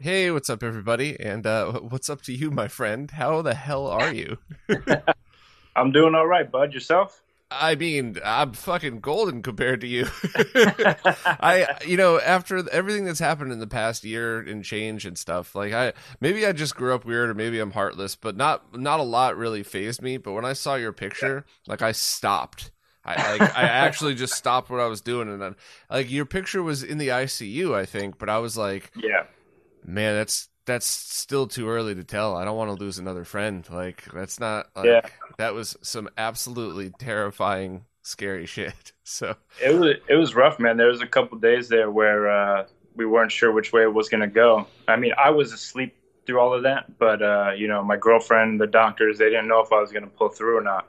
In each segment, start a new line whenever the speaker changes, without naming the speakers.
Hey, what's up, everybody? And uh, what's up to you, my friend? How the hell are you?
I'm doing all right, bud. Yourself?
I mean, I'm fucking golden compared to you. I, you know, after everything that's happened in the past year and change and stuff, like I, maybe I just grew up weird or maybe I'm heartless, but not, not a lot really phased me. But when I saw your picture, like I stopped. I, like, I actually just stopped what I was doing, and then, like your picture was in the ICU, I think, but I was like,
Yeah.
Man, that's that's still too early to tell. I don't want to lose another friend. Like that's not like
Yeah.
that was some absolutely terrifying, scary shit. So
It was it was rough, man. There was a couple days there where uh, we weren't sure which way it was going to go. I mean, I was asleep through all of that, but uh, you know, my girlfriend, the doctors, they didn't know if I was going to pull through or not.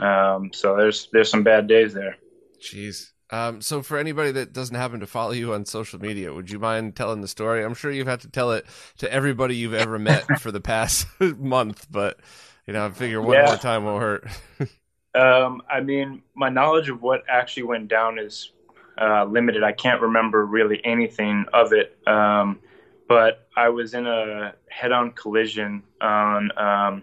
Um, so there's there's some bad days there.
jeez. Um, so for anybody that doesn't happen to follow you on social media, would you mind telling the story? I'm sure you've had to tell it to everybody you've ever met for the past month, but you know, I figure one
Yeah.
more time won't hurt.
Um, I mean, my knowledge of what actually went down is uh, limited. I can't remember really anything of it. Um, but I was in a head-on collision on um,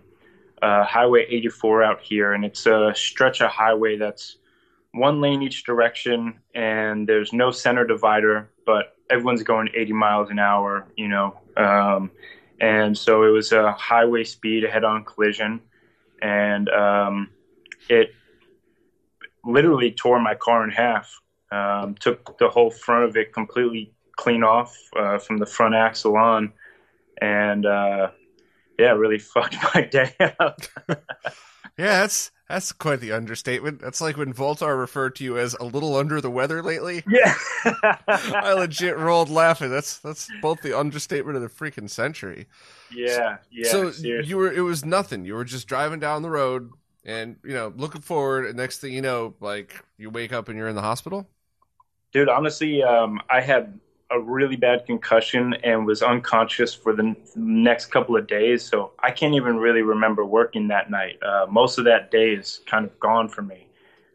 uh, Highway 84 out here, and it's a stretch of highway that's one lane each direction, and there's no center divider, but everyone's going 80 miles an hour, you know. Um, and so it was a highway speed, a head-on collision, and um, it literally tore my car in half. Um, took the whole front of it completely clean off uh, from the front axle on, and uh, yeah, really fucked my day up.
yeah, that's that's quite the understatement. That's like when Voltar referred to you as a little under the weather lately.
yeah,
I legit rolled laughing. That's that's both the understatement of the freaking century.
yeah, yeah.
so
seriously.
you were it was nothing. You were just driving down the road and you know looking forward. And next thing you know, like you wake up and you're in the hospital.
Dude, honestly, um, I had a really bad concussion and was unconscious for the n- next couple of days. So I can't even really remember working that night. Uh, most of that day is kind of gone for me.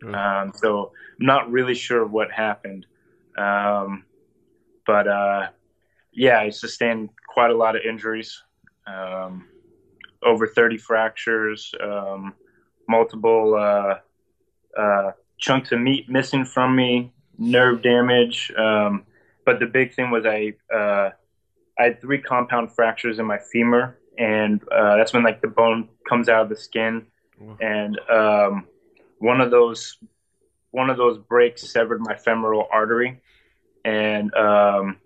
Mm.
Um, so I'm not really sure what happened. Um, but uh, yeah, I sustained quite a lot of injuries um, over 30 fractures, um, multiple uh, uh, chunks of meat missing from me, nerve damage. Um, but the big thing was I uh, I had three compound fractures in my femur, and uh, that's when like the bone comes out of the skin, and um, one of those one of those breaks severed my femoral artery, and um,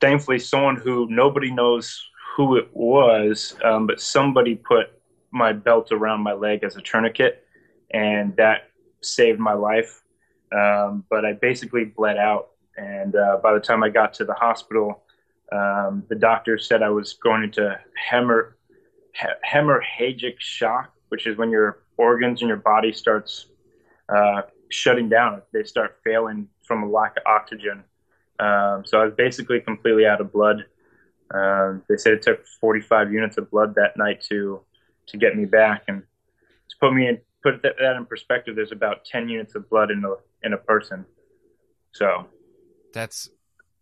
thankfully someone who nobody knows who it was, um, but somebody put my belt around my leg as a tourniquet, and that saved my life. Um, but I basically bled out, and uh, by the time I got to the hospital, um, the doctor said I was going into hemor- he- hemorrhagic shock, which is when your organs in your body starts uh, shutting down. They start failing from a lack of oxygen. Um, so I was basically completely out of blood. Um, they said it took 45 units of blood that night to to get me back, and to put me in put that, that in perspective, there's about 10 units of blood in a in a person. So
That's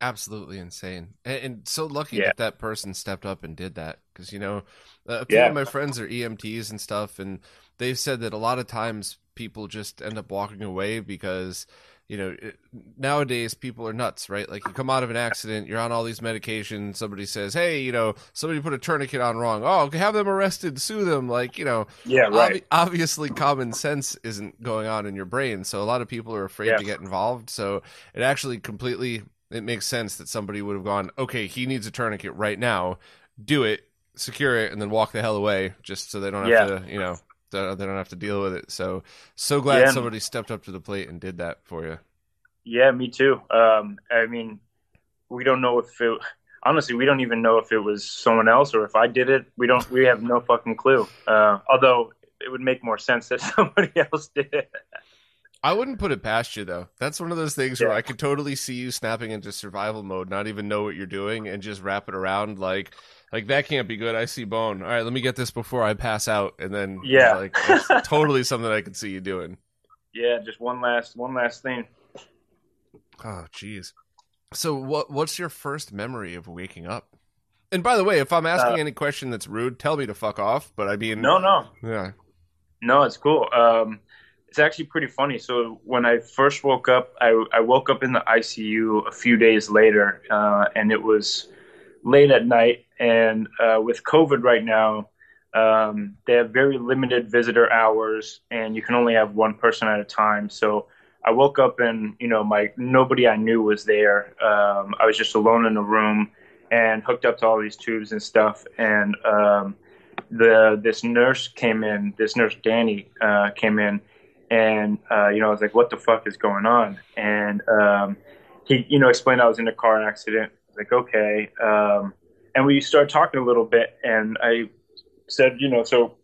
absolutely insane, and, and so lucky
Yeah.
that that person stepped up and did that. Because you know, a few
Yeah.
of my friends are EMTs and stuff, and they've said that a lot of times people just end up walking away because you know it, nowadays people are nuts, right? Like you come out of an accident, you're on all these medications. Somebody says, "Hey, you know, somebody put a tourniquet on wrong. Oh, have them arrested, sue them." Like you know,
yeah, right.
Obvi- obviously common sense isn't going on in your brain so a lot of people are afraid
Yeah.
to get involved so it actually completely it makes sense that somebody would have gone okay he needs a tourniquet right now do it secure it and then walk the hell away just so they don't have
Yeah.
to you know they don't have to deal with it so so glad
Yeah.
somebody stepped up to the plate and did that for you
Yeah, me too. Um, I mean, we don't know if it, honestly, we don't even know if it was someone else or if I did it. We don't. We have no fucking clue. Uh, although it would make more sense that somebody else did it.
I wouldn't put it past you though. That's one of those things
Yeah.
where I could totally see you snapping into survival mode, not even know what you're doing, and just wrap it around like, like that can't be good. I see bone. All right, let me get this before I pass out, and then
Yeah.
like it's totally something I could see you doing.
Yeah, just one last one last thing.
Oh, jeez. So, what what's your first memory of waking up? And by the way, if I'm asking
Uh,
any question that's rude, tell me to fuck off. But I mean,
No, no,
yeah,
No, it's cool. Um, it's actually pretty funny. So when I first woke up, I, I woke up in the ICU a few days later, uh, and it was late at night. And uh, with COVID right now, um, they have very limited visitor hours, and you can only have one person at a time. So I woke up and you know my nobody I knew was there. Um, I was just alone in a room and hooked up to all these tubes and stuff. And um, the this nurse came in, this nurse Danny uh, came in, and uh, you know I was like, "What the fuck is going on?" And um, he, you know, explained I was in a car accident. Like, "Okay," um, and we started talking a little bit, and I said, "You know, so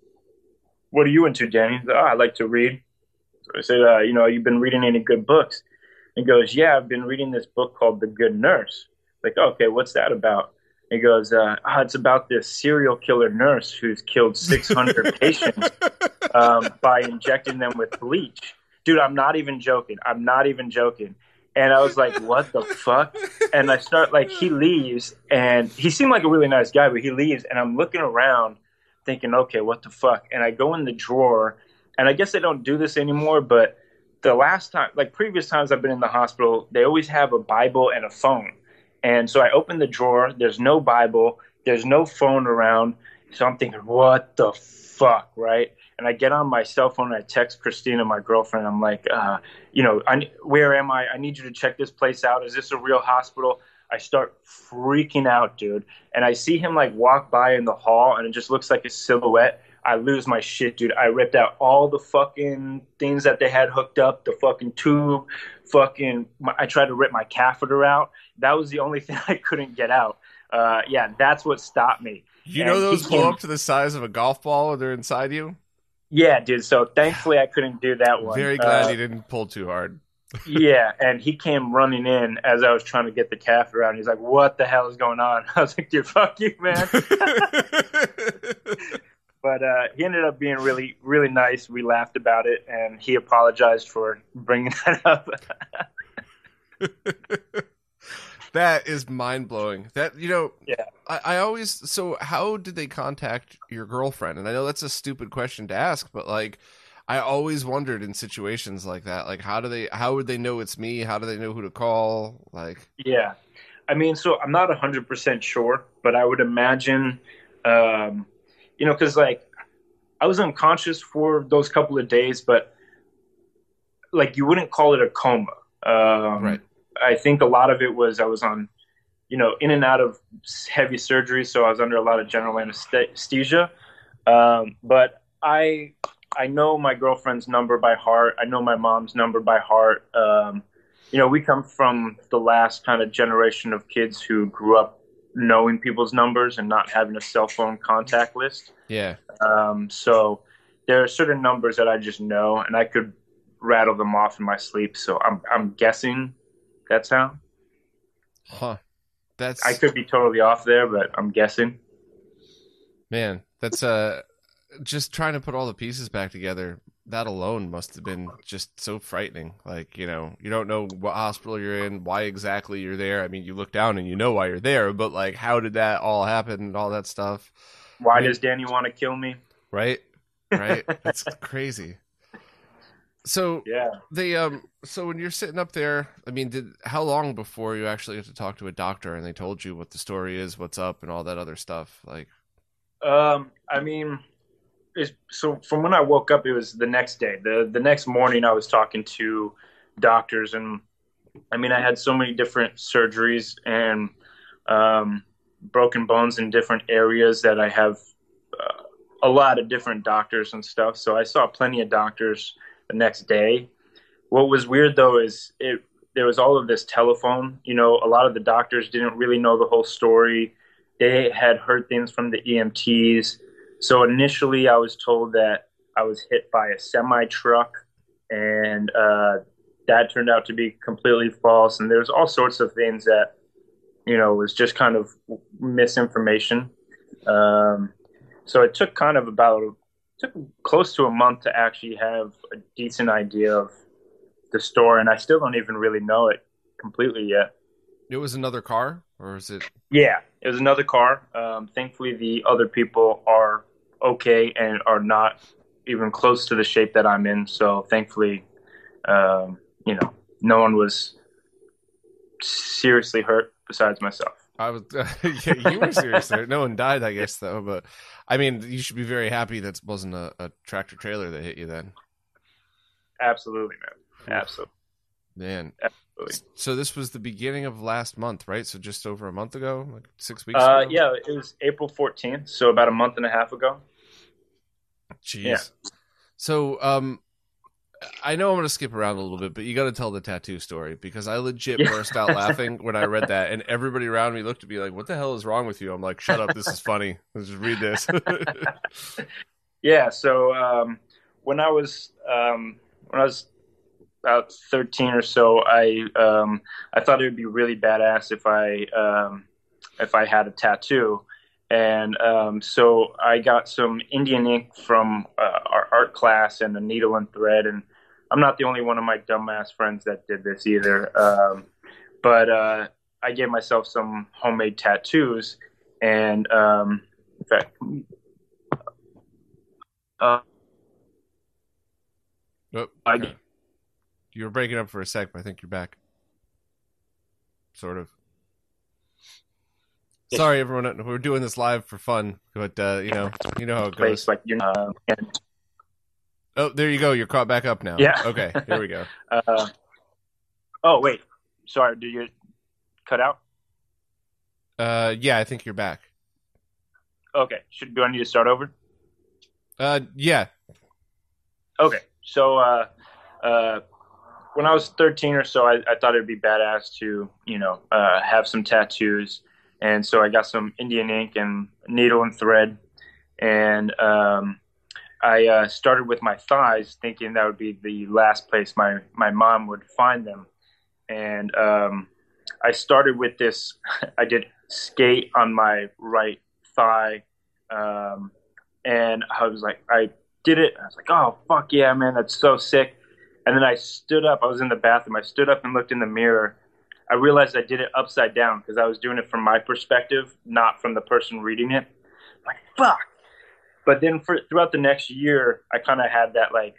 what are you into, Danny?" Like, oh, I like to read. So I said, uh, "You know, you've been reading any good books?" He goes, "Yeah, I've been reading this book called The Good Nurse." Like, okay, what's that about? He goes, uh, oh, it's about this serial killer nurse who's killed 600 patients um, by injecting them with bleach. Dude, I'm not even joking. I'm not even joking. And I was like, what the fuck? And I start, like, he leaves, and he seemed like a really nice guy, but he leaves, and I'm looking around thinking, okay, what the fuck? And I go in the drawer, and I guess they don't do this anymore, but the last time, like previous times I've been in the hospital, they always have a Bible and a phone. And so I open the drawer. There's no Bible. There's no phone around. So I'm thinking, what the fuck, right? And I get on my cell phone and I text Christina, my girlfriend. I'm like, uh, you know, I, where am I? I need you to check this place out. Is this a real hospital? I start freaking out, dude. And I see him like walk by in the hall and it just looks like a silhouette. I lose my shit, dude. I ripped out all the fucking things that they had hooked up, the fucking tube, fucking. I tried to rip my catheter out. That was the only thing I couldn't get out. Uh, yeah, that's what stopped me.
you know
And he
those blow up to the size of a golf ball they're inside you.
Yeah, dude. So thankfully I couldn't do that one.
Very glad
Uh,
you didn't pull too hard.
yeah, and he came running in as I was trying to get the catheter out. And he's like, "What the hell is going on?" I was like, "Dude, fuck you, man." but uh, he ended up being really, really nice. We laughed about it, and he apologized for bringing that up.
That is mind blowing. That you know,
Yeah.
I, I always. So, how did they contact your girlfriend? And I know that's a stupid question to ask, but like, I always wondered in situations like that, like how do they, how would they know it's me? How do they know who to call? Like,
Yeah, I mean, so I'm not hundred percent sure, but I would imagine, um, you know, because like I was unconscious for those couple of days, but like you wouldn't call it a coma. Um,
Right.
I think a lot of it was I was on, you know, in and out of heavy surgery, so I was under a lot of general anesthesia. Um, but I I know my girlfriend's number by heart. I know my mom's number by heart. Um, you know, we come from the last kind of generation of kids who grew up knowing people's numbers and not having a cell phone contact list.
yeah,
Um, so there are certain numbers that I just know, and I could rattle them off in my sleep. So I'm I'm guessing that's how.
huh? That's
I could be totally off there, but I'm guessing.
man. That's uh, just trying to put all the pieces back together. That alone must have been just so frightening. Like you know, you don't know what hospital you're in, why exactly you're there. I mean, you look down and you know why you're there, but like, how did that all happen and all that stuff?
Why
Yeah.
does Danny want to kill me?
right right that's crazy so
Yeah.
they um so when you're sitting up there i mean did how long before you actually get to talk to a doctor and they told you what the story is what's up and all that other stuff like
Um, I mean, it's, so from when I woke up, it was the next day. the The next morning, I was talking to doctors, and I mean, I had so many different surgeries and um, broken bones in different areas that I have uh, a lot of different doctors and stuff. So I saw plenty of doctors the next day. What was weird though is it there was all of this telephone. You know, a lot of the doctors didn't really know the whole story. They had heard things from the EMTs. So initially, I was told that I was hit by a semi truck, and uh, that turned out to be completely false. And there's all sorts of things that, you know, was just kind of misinformation. Um, so it took kind of about took close to a month to actually have a decent idea of the store, and I still don't even really know it completely yet.
It was another car, or is it?
Yeah, it was another car. Um, thankfully, the other people are okay and are not even close to the shape that I'm in. So thankfully, um, you know, no one was seriously hurt besides myself.
I was, uh, yeah, you were serious there. No one died, I guess, though. But I mean, you should be very happy that it wasn't a, a tractor trailer that hit you then.
Absolutely, man. Absolutely.
Man.
Absolutely.
So this was the beginning of last month, right? So just over a month ago, like six weeks
Uh,
ago?
yeah, it was April 14th, so about a month and a half ago.
Jeez.
yeah.
So, um, I know I'm going to skip around a little bit, but you got to tell the tattoo story because I legit
Yeah.
burst out laughing when I read that, and everybody around me looked at me like, "What the hell is wrong with you?" I'm like, "Shut up! This is funny. Let's just read this."
Yeah, so um, when I was um, when I was about 13 or so, I um, I thought it would be really badass if I um, if I had a tattoo, and um, so I got some Indian ink from uh, our art class and a needle and thread, and I'm not the only one of my dumbass friends that did this either. Um, but uh, I gave myself some homemade tattoos, and um, in fact. Uh,
oh,
I-
You were breaking up for a sec, but I think you're back. Sort of. Sorry, everyone. We're doing this live for fun, but uh, you know, you know how it goes.
like you know, and
Oh, there you go. You're caught back up now.
Yeah.
Okay. Here we go.
uh, oh wait, sorry, did you cut out?
Uh, yeah, I think you're back.
Okay, should do I need to start over?
Uh, yeah.
Okay, so uh, uh, when I was 13 or so, I, I thought it'd be badass to you know uh, have some tattoos, and so I got some Indian ink and needle and thread, and um, I uh, started with my thighs, thinking that would be the last place my my mom would find them, and um, I started with this. I did skate on my right thigh, um, and I was like, I did it. I was like, oh fuck yeah, man, that's so sick. And then I stood up. I was in the bathroom. I stood up and looked in the mirror. I realized I did it upside down because I was doing it from my perspective, not from the person reading it. like fuck. But then for throughout the next year, I kind of had that like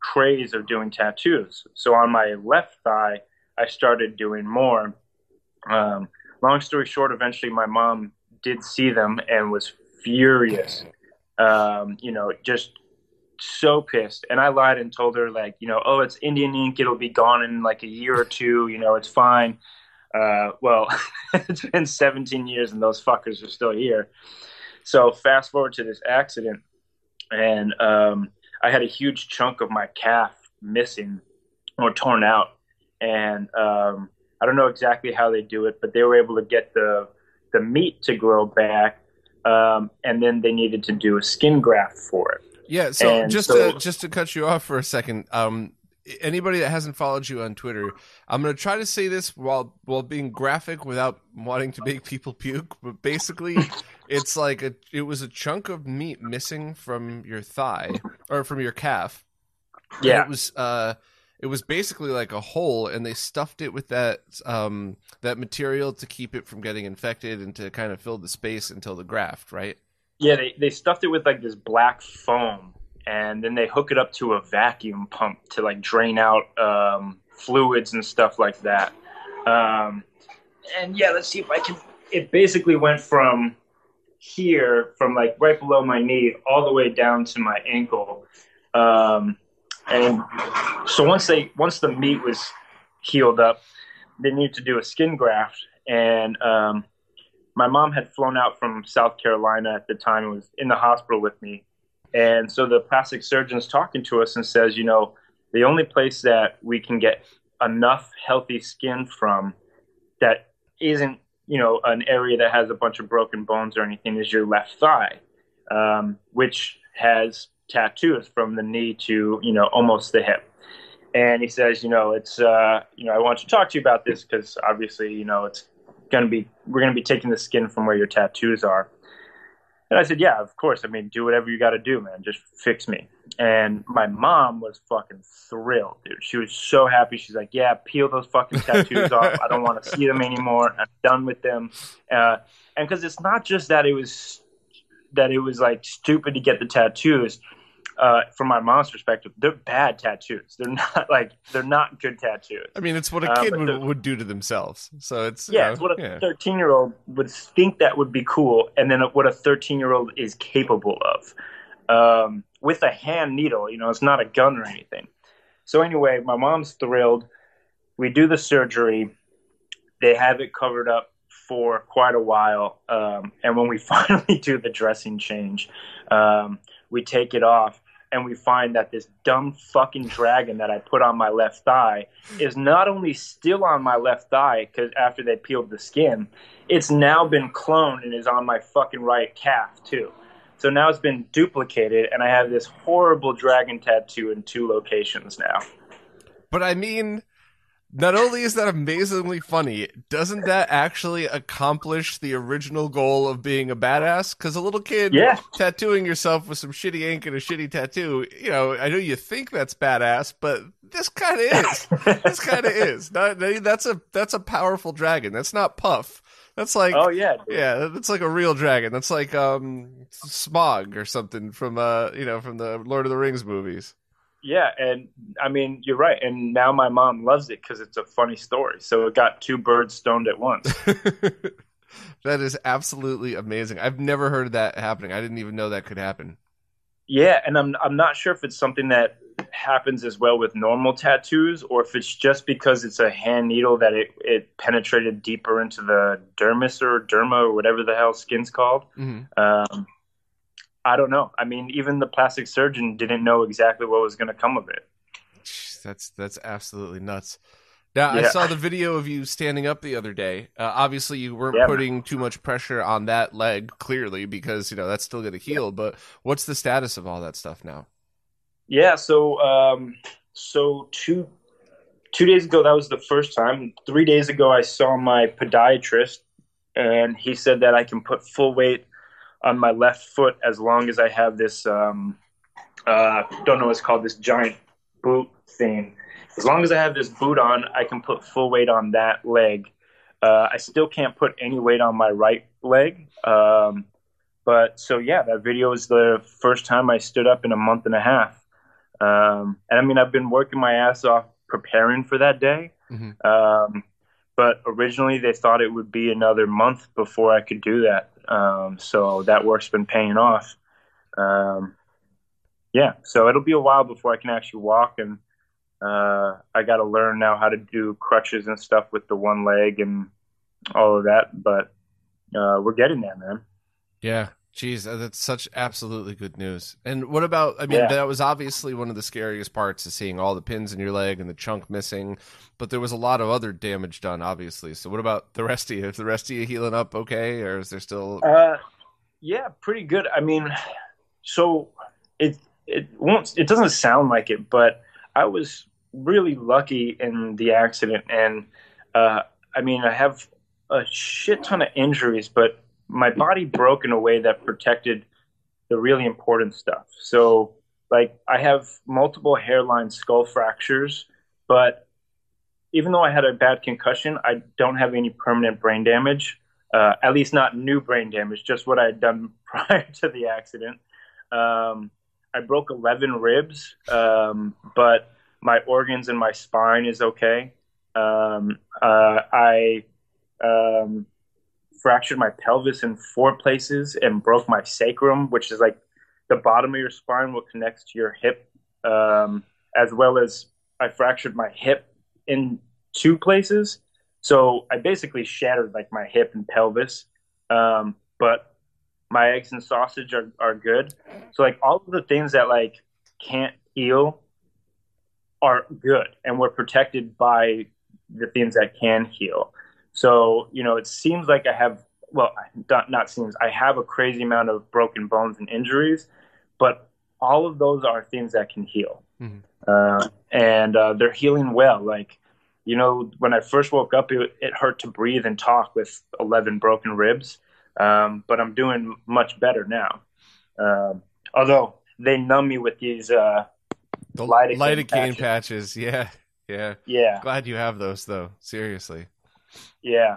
craze of doing tattoos. So on my left thigh, I started doing more. Um, long story short, eventually my mom did see them and was furious. Um, you know, just so pissed. And I lied and told her like, you know, oh, it's Indian ink. It'll be gone in like a year or two. You know, it's fine. Uh, well, it's been 17 years and those fuckers are still here. So fast forward to this accident, and um, I had a huge chunk of my calf missing or torn out, and um, I don't know exactly how they do it, but they were able to get the the meat to grow back, um, and then they needed to do a skin graft for it.
Yeah, so
And
just
so-
to just to cut you off for a second, um, anybody that hasn't followed you on Twitter, I'm gonna try to say this while while being graphic without wanting to make people puke. But basically, it's like a it was a chunk of meat missing from your thigh or from your calf. And
Yeah,
it was uh, it was basically like a hole, and they stuffed it with that um that material to keep it from getting infected and to kind of fill the space until the graft, right?
yeah. They they stuffed it with like this black foam, and then they hook it up to a vacuum pump to like drain out um, fluids and stuff like that. Um, and yeah, let's see if I can. It basically went from here, from like right below my knee, all the way down to my ankle. Um, and so once they once the meat was healed up, they needed to do a skin graft. And um, my mom had flown out from South Carolina at the time and was in the hospital with me. And so the plastic surgeon's talking to us and says, you know, the only place that we can get enough healthy skin from that isn't you know an area that has a bunch of broken bones or anything is your left thigh, um, which has tattoos from the knee to you know almost the hip. And he says, you know, it's uh, you know I want to talk to you about this because obviously you know it's going to be we're going to be taking the skin from where your tattoos are. And I said, yeah, of course. I mean, do whatever you got to do, man. Just fix me. And my mom was fucking thrilled, dude. She was so happy. She's like, yeah, peel those fucking tattoos off. I don't want to see them anymore. I'm done with them. Uh, and because it's not just that it was that it was like stupid to get the tattoos uh, from my mom's perspective, they're bad tattoos. They're not like they're not good tattoos.
I mean, it's what a uh, kid would, would do to themselves. So it's
yeah, it's what a thirteen-year-old would think that would be cool, and then what a thirteen year old is capable of um, with a hand needle. You know, it's not a gun or anything. So anyway, my mom's thrilled. We do the surgery. They have it covered up for quite a while, um, and when we finally do the dressing change, um, we take it off and we find that this dumb fucking dragon that I put on my left thigh is not only still on my left thigh because after they peeled the skin, it's now been cloned and is on my fucking right calf too. So now it's been duplicated, and I have this horrible dragon tattoo in two locations now.
But I mean, not only is that amazingly funny, doesn't that actually accomplish the original goal of being a badass? Because a little kid
yeah.
tattooing yourself with some shitty ink and a shitty tattoo, you know, I know you think that's badass, but this kind of is. this kind of is. Not, that's a that's a powerful dragon. That's not Puff. That's like
oh yeah
dude. yeah that's like a real dragon. That's like um Smaug or something from uh you know from the Lord of the Rings movies.
Yeah, and I mean you're right. And now my mom loves it because it's a funny story. So it got two birds stoned at once.
that is absolutely amazing. I've never heard of that happening. I didn't even know that could happen.
Yeah, and I'm I'm not sure if it's something that happens as well with normal tattoos or if it's just because it's a hand needle that it, it penetrated deeper into the dermis or derma or whatever the hell skin's called. Mm-hmm. Um, I don't know. I mean, even the plastic surgeon didn't know exactly what was going to come of it.
That's that's absolutely nuts. Now yeah. I saw the video of you standing up the other day. Uh, obviously, you weren't yeah, putting too much pressure on that leg, clearly, because you know that's still going to heal. But what's the status of all that stuff now?
Yeah, so um, so two two days ago, that was the first time. Three days ago, I saw my podiatrist, and he said that I can put full weight on my left foot as long as I have this um, uh, don't know what's called this giant boot thing. As long as I have this boot on, I can put full weight on that leg. Uh, I still can't put any weight on my right leg. Um, but so yeah, that video was the first time I stood up in a month and a half. Um, and I mean, I've been working my ass off preparing for that day. Mm-hmm. Um, but originally they thought it would be another month before I could do that. Um, so that work's been paying off. Um, yeah, so it'll be a while before I can actually walk, and uh, I got to learn now how to do crutches and stuff with the one leg and all of that. But uh, we're getting there, man.
Yeah, Jeez, uh, that's such absolutely good news. And what about? I mean, yeah. that was obviously one of the scariest parts of seeing all the pins in your leg and the chunk missing. But there was a lot of other damage done, obviously. So what about the rest of you? Is the rest of you healing up okay, or is there still?
Uh, yeah, pretty good. I mean, so it it won't. It doesn't sound like it, but I was really lucky in the accident, and uh, I mean, I have a shit ton of injuries, but my body broke in a way that protected the really important stuff. So, like, I have multiple hairline skull fractures, but even though I had a bad concussion, I don't have any permanent brain damage. Uh, at least not new brain damage, just what I had done prior to the accident. Um, I broke 11 ribs, um, but my organs and my spine is okay. Um, uh, I um, fractured my pelvis in four places and broke my sacrum, which is like the bottom of your spine, what connects to your hip, um, as well as I fractured my hip in two places. So I basically shattered like my hip and pelvis. Um, but my eggs and sausage are, are good. So like all of the things that like can't heal are good and we're protected by the things that can heal. So, you know, it seems like I have, well, not, not seems, I have a crazy amount of broken bones and injuries, but all of those are things that can heal. Mm-hmm. Uh, and uh, they're healing well. Like, you know, when I first woke up, it, it hurt to breathe and talk with 11 broken ribs. Um, but I'm doing much better now. Um, although they numb me with these uh,
the lidocaine, lidocaine patches. patches. Yeah, yeah,
yeah.
Glad you have those though. Seriously.
Yeah.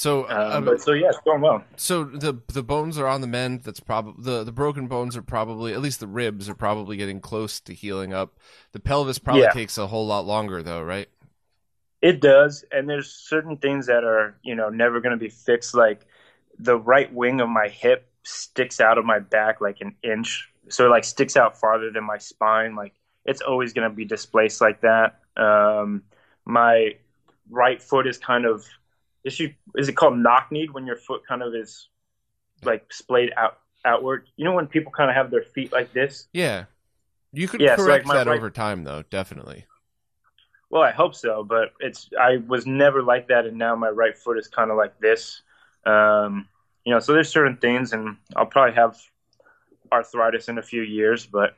So,
uh, um, but so yeah, it's going well.
So the the bones are on the mend. That's probably the the broken bones are probably at least the ribs are probably getting close to healing up. The pelvis probably yeah. takes a whole lot longer though, right?
It does, and there's certain things that are you know never going to be fixed. Like the right wing of my hip sticks out of my back like an inch, so it like sticks out farther than my spine. Like it's always going to be displaced like that. Um, my right foot is kind of is she is it called knock kneed when your foot kind of is like splayed out outward? You know when people kind of have their feet like this?
Yeah. You could yeah, correct so like that right, over time though, definitely.
Well, I hope so, but it's I was never like that and now my right foot is kind of like this. Um, you know, so there's certain things and I'll probably have arthritis in a few years, but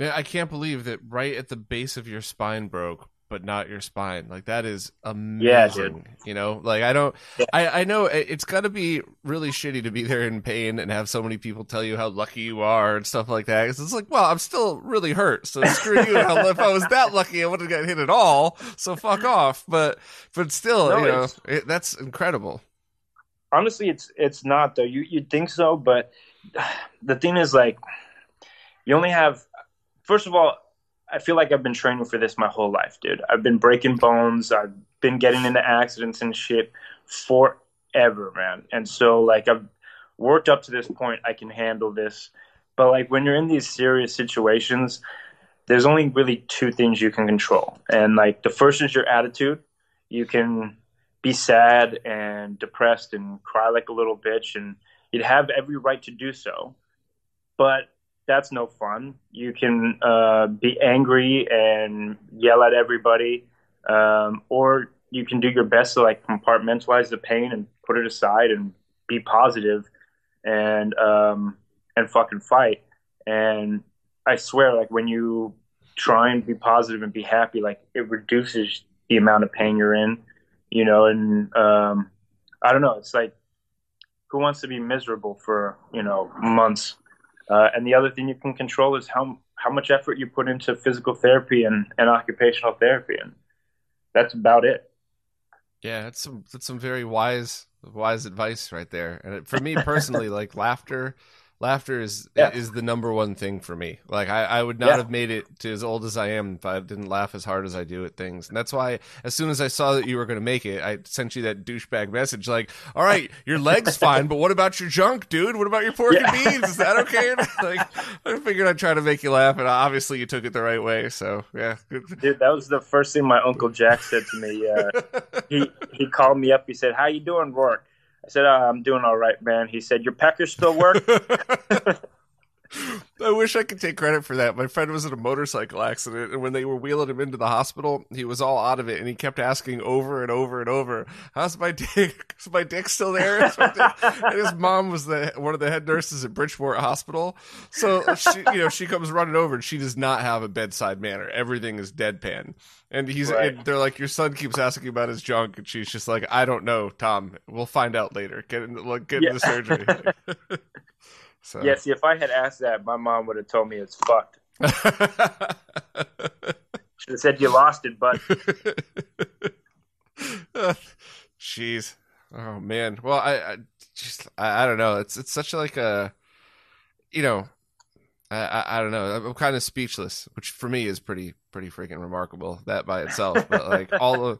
yeah, I can't believe that right at the base of your spine broke, but not your spine. Like that is amazing. Yeah, dude. You know, like I don't, yeah. I, I know it's got to be really shitty to be there in pain and have so many people tell you how lucky you are and stuff like that. Cause it's like, well, I'm still really hurt. So screw you. if I was that lucky, I wouldn't get hit at all. So fuck off. But, but still, no, you know, it, that's incredible.
Honestly, it's, it's not though. You, you'd think so, but the thing is like, you only have, first of all, I feel like I've been training for this my whole life, dude. I've been breaking bones. I've been getting into accidents and shit forever, man. And so, like, I've worked up to this point. I can handle this. But, like, when you're in these serious situations, there's only really two things you can control. And, like, the first is your attitude. You can be sad and depressed and cry like a little bitch, and you'd have every right to do so. But that's no fun. You can uh, be angry and yell at everybody, um, or you can do your best to like compartmentalize the pain and put it aside and be positive and um, and fucking fight. And I swear, like when you try and be positive and be happy, like it reduces the amount of pain you're in, you know. And um, I don't know, it's like who wants to be miserable for you know months? Uh, and the other thing you can control is how how much effort you put into physical therapy and, and occupational therapy, and that's about it.
Yeah, that's some that's some very wise wise advice right there. And for me personally, like laughter laughter is yeah. is the number one thing for me. Like I, I would not yeah. have made it to as old as I am if I didn't laugh as hard as I do at things. And that's why as soon as I saw that you were gonna make it, I sent you that douchebag message like, All right, your leg's fine, but what about your junk, dude? What about your pork yeah. and beans? Is that okay? like I figured I'd try to make you laugh and obviously you took it the right way. So yeah.
Dude, that was the first thing my Uncle Jack said to me. Uh, he he called me up, he said, How you doing, Roarke? I said, oh, I'm doing all right, man. He said, Your peckers still work?
I wish I could take credit for that. My friend was in a motorcycle accident, and when they were wheeling him into the hospital, he was all out of it, and he kept asking over and over and over, "How's my dick? Is my dick still there?" and his mom was the one of the head nurses at Bridgeport Hospital, so she, you know, she comes running over, and she does not have a bedside manner. Everything is deadpan, and he's right. and they're like, "Your son keeps asking about his junk," and she's just like, "I don't know, Tom. We'll find out later. Get in, like, get yeah. into surgery."
So. Yeah, see, if I had asked that, my mom would have told me it's fucked. Should have said you lost it, but.
Jeez. Oh man. Well, I, I just I, I, don't know. It's it's such like a, you know, I, I, I don't know. I'm kind of speechless, which for me is pretty pretty freaking remarkable that by itself. But like all the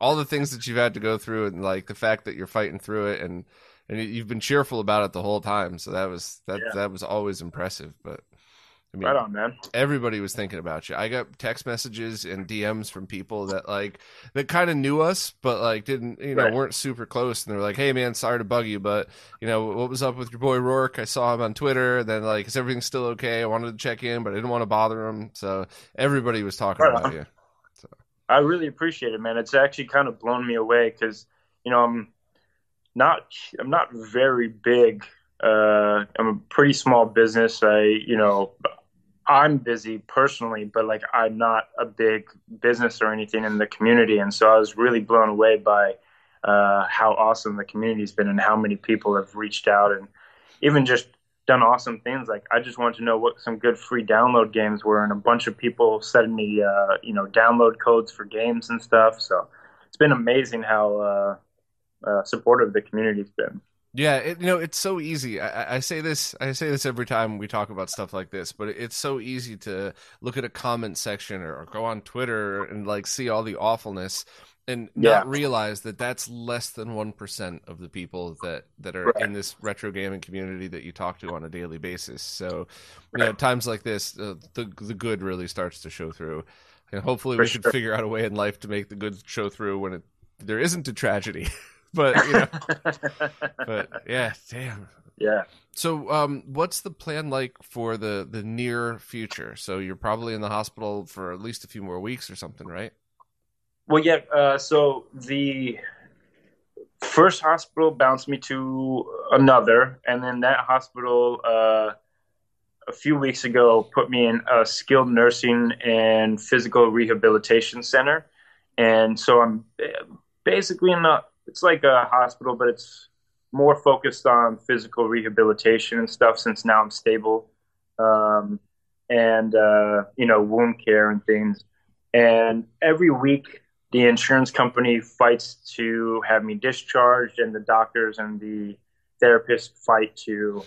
all the things that you've had to go through, and like the fact that you're fighting through it, and and you've been cheerful about it the whole time. So that was that yeah. that was always impressive. But I mean,
right on, man.
everybody was thinking about you. I got text messages and DMs from people that like that kind of knew us, but like didn't you know
Right.
weren't super close, and they're like, "Hey man, sorry to bug you, but you know what was up with your boy Roarke? I saw him on Twitter. And then like, is everything still okay? I wanted to check in, but I didn't want to bother him. So everybody was talking
Right
about
on.
you.
I really appreciate it, man. It's actually kind of blown me away because you know I'm not I'm not very big. Uh, I'm a pretty small business. I you know I'm busy personally, but like I'm not a big business or anything in the community, and so I was really blown away by uh, how awesome the community's been and how many people have reached out and even just done awesome things. Like I just wanted to know what some good free download games were, and a bunch of people sent me, uh, you know, download codes for games and stuff. So it's been amazing how uh, uh, supportive the community's been.
Yeah, it, you know it's so easy. I, I- say this, I say this every time we talk about stuff like this, but it's so easy to look at a comment section or, or go on Twitter and like see all the awfulness and
Yeah.
not realize that that's less than one percent of the people that that are
Right.
in this retro gaming community that you talk to on a daily basis. So, you know, times like this, uh, the the good really starts to show through, and hopefully
For
we can
sure.
figure out a way in life to make the good show through when it there isn't a tragedy. but you know, but yeah, damn.
yeah.
So, um, what's the plan like for the the near future? So you're probably in the hospital for at least a few more weeks or something, right?
Well, yeah. Uh, so the first hospital bounced me to another, and then that hospital uh, a few weeks ago put me in a skilled nursing and physical rehabilitation center. And so I'm uh, basically in the. It's like a hospital, but it's more focused on physical rehabilitation and stuff. Since now I'm stable, um, and uh, you know wound care and things. And every week the insurance company fights to have me discharged and the doctors and the therapists fight to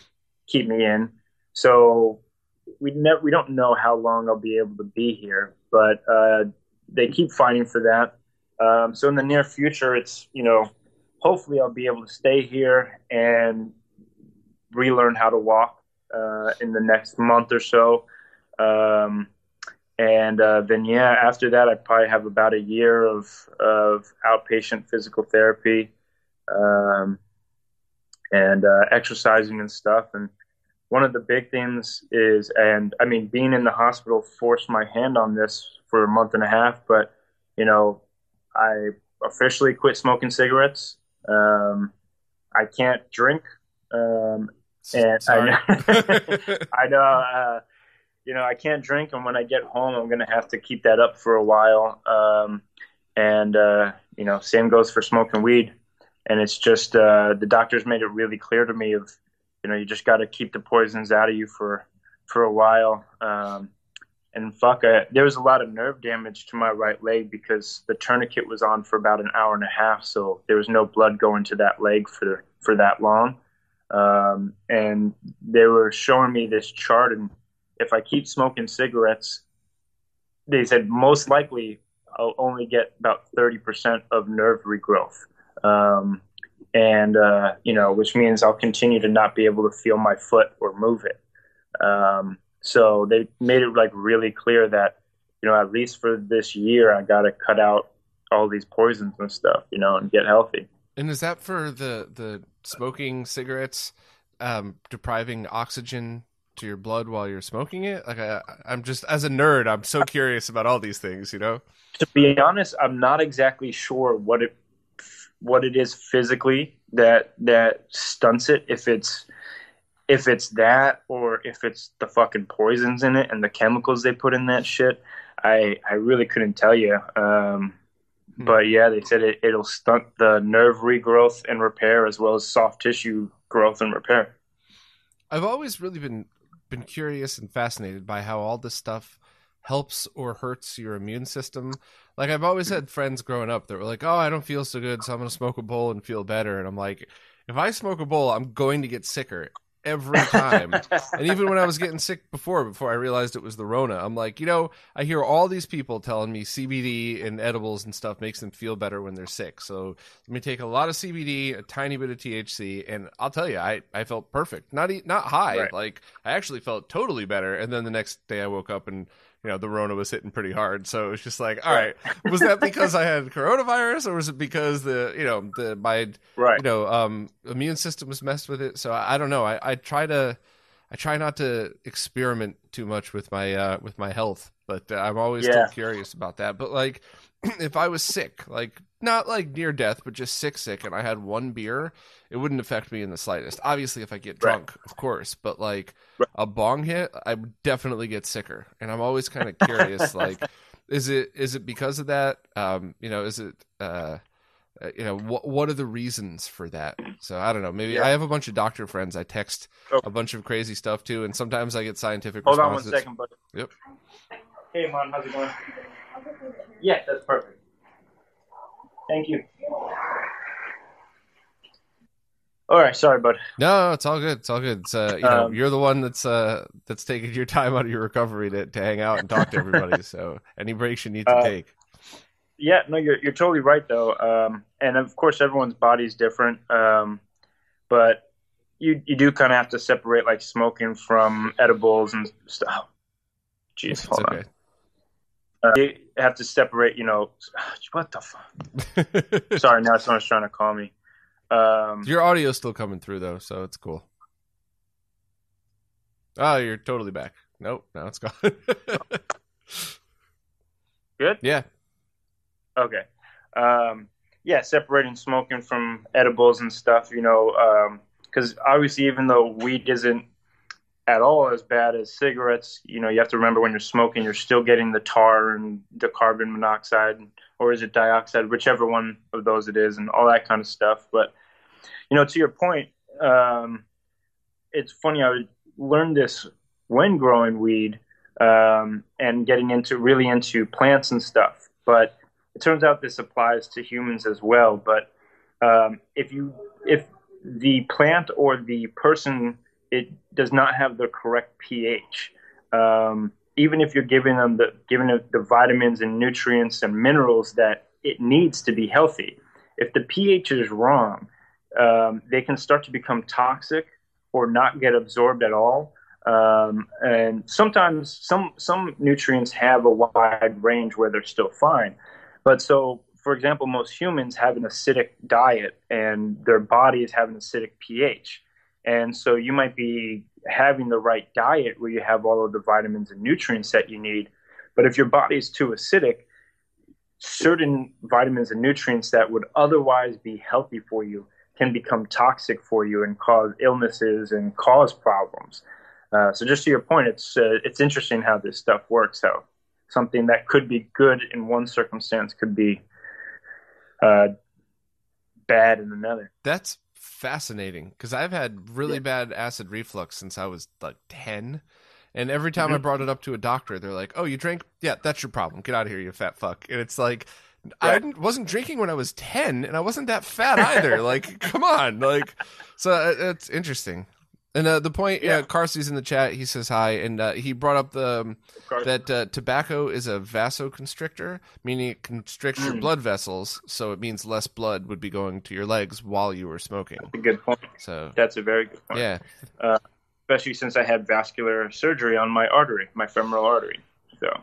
keep me in so we never we don't know how long I'll be able to be here but uh, they keep fighting for that um, so in the near future it's you know hopefully I'll be able to stay here and relearn how to walk uh, in the next month or so um, and uh, then yeah, after that, I probably have about a year of of outpatient physical therapy, um, and uh, exercising and stuff. And one of the big things is, and I mean, being in the hospital forced my hand on this for a month and a half. But you know, I officially quit smoking cigarettes. Um, I can't drink. Um, And
Sorry.
I, I know, uh, you know, I can't drink, and when I get home, I'm gonna have to keep that up for a while. Um, and uh, you know, same goes for smoking weed. And it's just uh, the doctors made it really clear to me of, you know, you just got to keep the poisons out of you for for a while. Um, and fuck, I, there was a lot of nerve damage to my right leg because the tourniquet was on for about an hour and a half, so there was no blood going to that leg for for that long. Um, and they were showing me this chart, and if I keep smoking cigarettes, they said most likely I'll only get about thirty percent of nerve regrowth, um, and uh, you know, which means I'll continue to not be able to feel my foot or move it. Um, so they made it like really clear that you know at least for this year I got to cut out all these poisons and stuff, you know, and get healthy.
And is that for the the smoking cigarettes um, depriving oxygen to your blood while you're smoking it? Like I, I'm just as a nerd, I'm so curious about all these things. You know?
to be honest, I'm not exactly sure what it what it is physically that that stunts it. If it's if it's that or if it's the fucking poisons in it and the chemicals they put in that shit. I I really couldn't tell you. Um,
Hmm.
but yeah, they said it, it'll stunt the nerve regrowth and repair as well as soft tissue growth and repair.
I've always really been been curious and fascinated by how all this stuff helps or hurts your immune system. Like I've always had friends growing up that were like, "Oh, I don't feel so good, so I'm going to smoke a bowl and feel better." And I'm like, if I smoke a bowl, I'm going to get sicker. Every time. and even when I was getting sick before, before I realized it was the Rona, I'm like, you know, I hear all these people telling me CBD and edibles and stuff makes them feel better when they're sick. So let me take a lot of CBD, a tiny bit of THC, and I'll tell you, I, I felt perfect. Not not high,
Right.
like I actually felt totally better. And then the next day I woke up and you know the Rona was hitting pretty hard. So it was just like, all right, was that because I had coronavirus, or was it because the you know the my
Right.
you know um immune system was messed with it so i, I don't know I, I try to i try not to experiment too much with my uh with my health but uh, i'm always
Yeah.
still curious about that but like if i was sick like not like near death but just sick sick and i had one beer it wouldn't affect me in the slightest obviously if i get
Right.
drunk of course but like
Right.
a bong hit i would definitely get sicker and i'm always kind of curious like is it is it because of that um you know is it uh uh, you know what what are the reasons for that so i don't know maybe
Yeah.
i have a bunch of doctor friends i text
Oh.
a bunch of crazy stuff too and sometimes i get scientific
Hold on one
responses
buddy.
Yep.
Hey, man, how's it going? Yeah, that's perfect. Thank you. All right, sorry, bud.
no it's all good it's all good it's, uh, you know
Um,
you're the one that's uh that's taking your time out of your recovery to, to hang out and talk to everybody so any breaks you need to
Uh,
take
Yeah, no, you're you're totally right though. Um, and of course, everyone's body's different. Um, but you you do kind of have to separate like smoking from edibles and stuff. Jeez,
it's
hold
okay
on. Uh, you have to separate. You know, what the fuck? Sorry, now someone's trying to call me. Um,
your audio's still coming through though so it's cool oh you're totally back nope now it's gone
Good?
yeah
Okay. Um, yeah, separating smoking from edibles and stuff, you know, because obviously, even though weed isn't at all as bad as cigarettes, you know, you have to remember when you're smoking, you're still getting the tar and the carbon monoxide, or is it dioxide, whichever one of those it is, and all that kind of stuff. But, you know, to your point, um, it's funny, I learned this when growing weed um, and getting into really into plants and stuff. But it turns out this applies to humans as well. But um, if you if the plant or the person it does not have the correct pH, um, even if you're giving them the giving it the vitamins and nutrients and minerals that it needs to be healthy, if the pH is wrong, um, they can start to become toxic or not get absorbed at all. Um, and sometimes some some nutrients have a wide range where they're still fine. But so, for example, most humans have an acidic diet and their bodies have an acidic pH. And so you might be having the right diet where you have all of the vitamins and nutrients that you need. But if your body is too acidic, certain vitamins and nutrients that would otherwise be healthy for you can become toxic for you and cause illnesses and cause problems. Uh, so just to your point, it's uh, it's interesting how this stuff works. How something that could be good in one circumstance could be uh, bad in another.
That's fascinating because I've had really bad acid reflux since I was like 10. And every time I
Mhm.
brought it up to a doctor, they're like, oh, you drank? Yeah, that's your problem. Get out of here, you fat fuck. And it's like, I didn't, wasn't drinking when I was 10 and I wasn't that fat either. like, come on. Like, so uh, it's interesting. And uh, the point, yeah,
Yeah.
Carsey's in the chat. He says hi, and uh, he brought up the um, that uh, tobacco is a vasoconstrictor, meaning it constricts your
Mm.
blood vessels, so it means less blood would be going to your legs while you were smoking.
That's a good point.
So
That's a very good point.
yeah,
Especially since I had vascular surgery on my artery, my femoral artery. So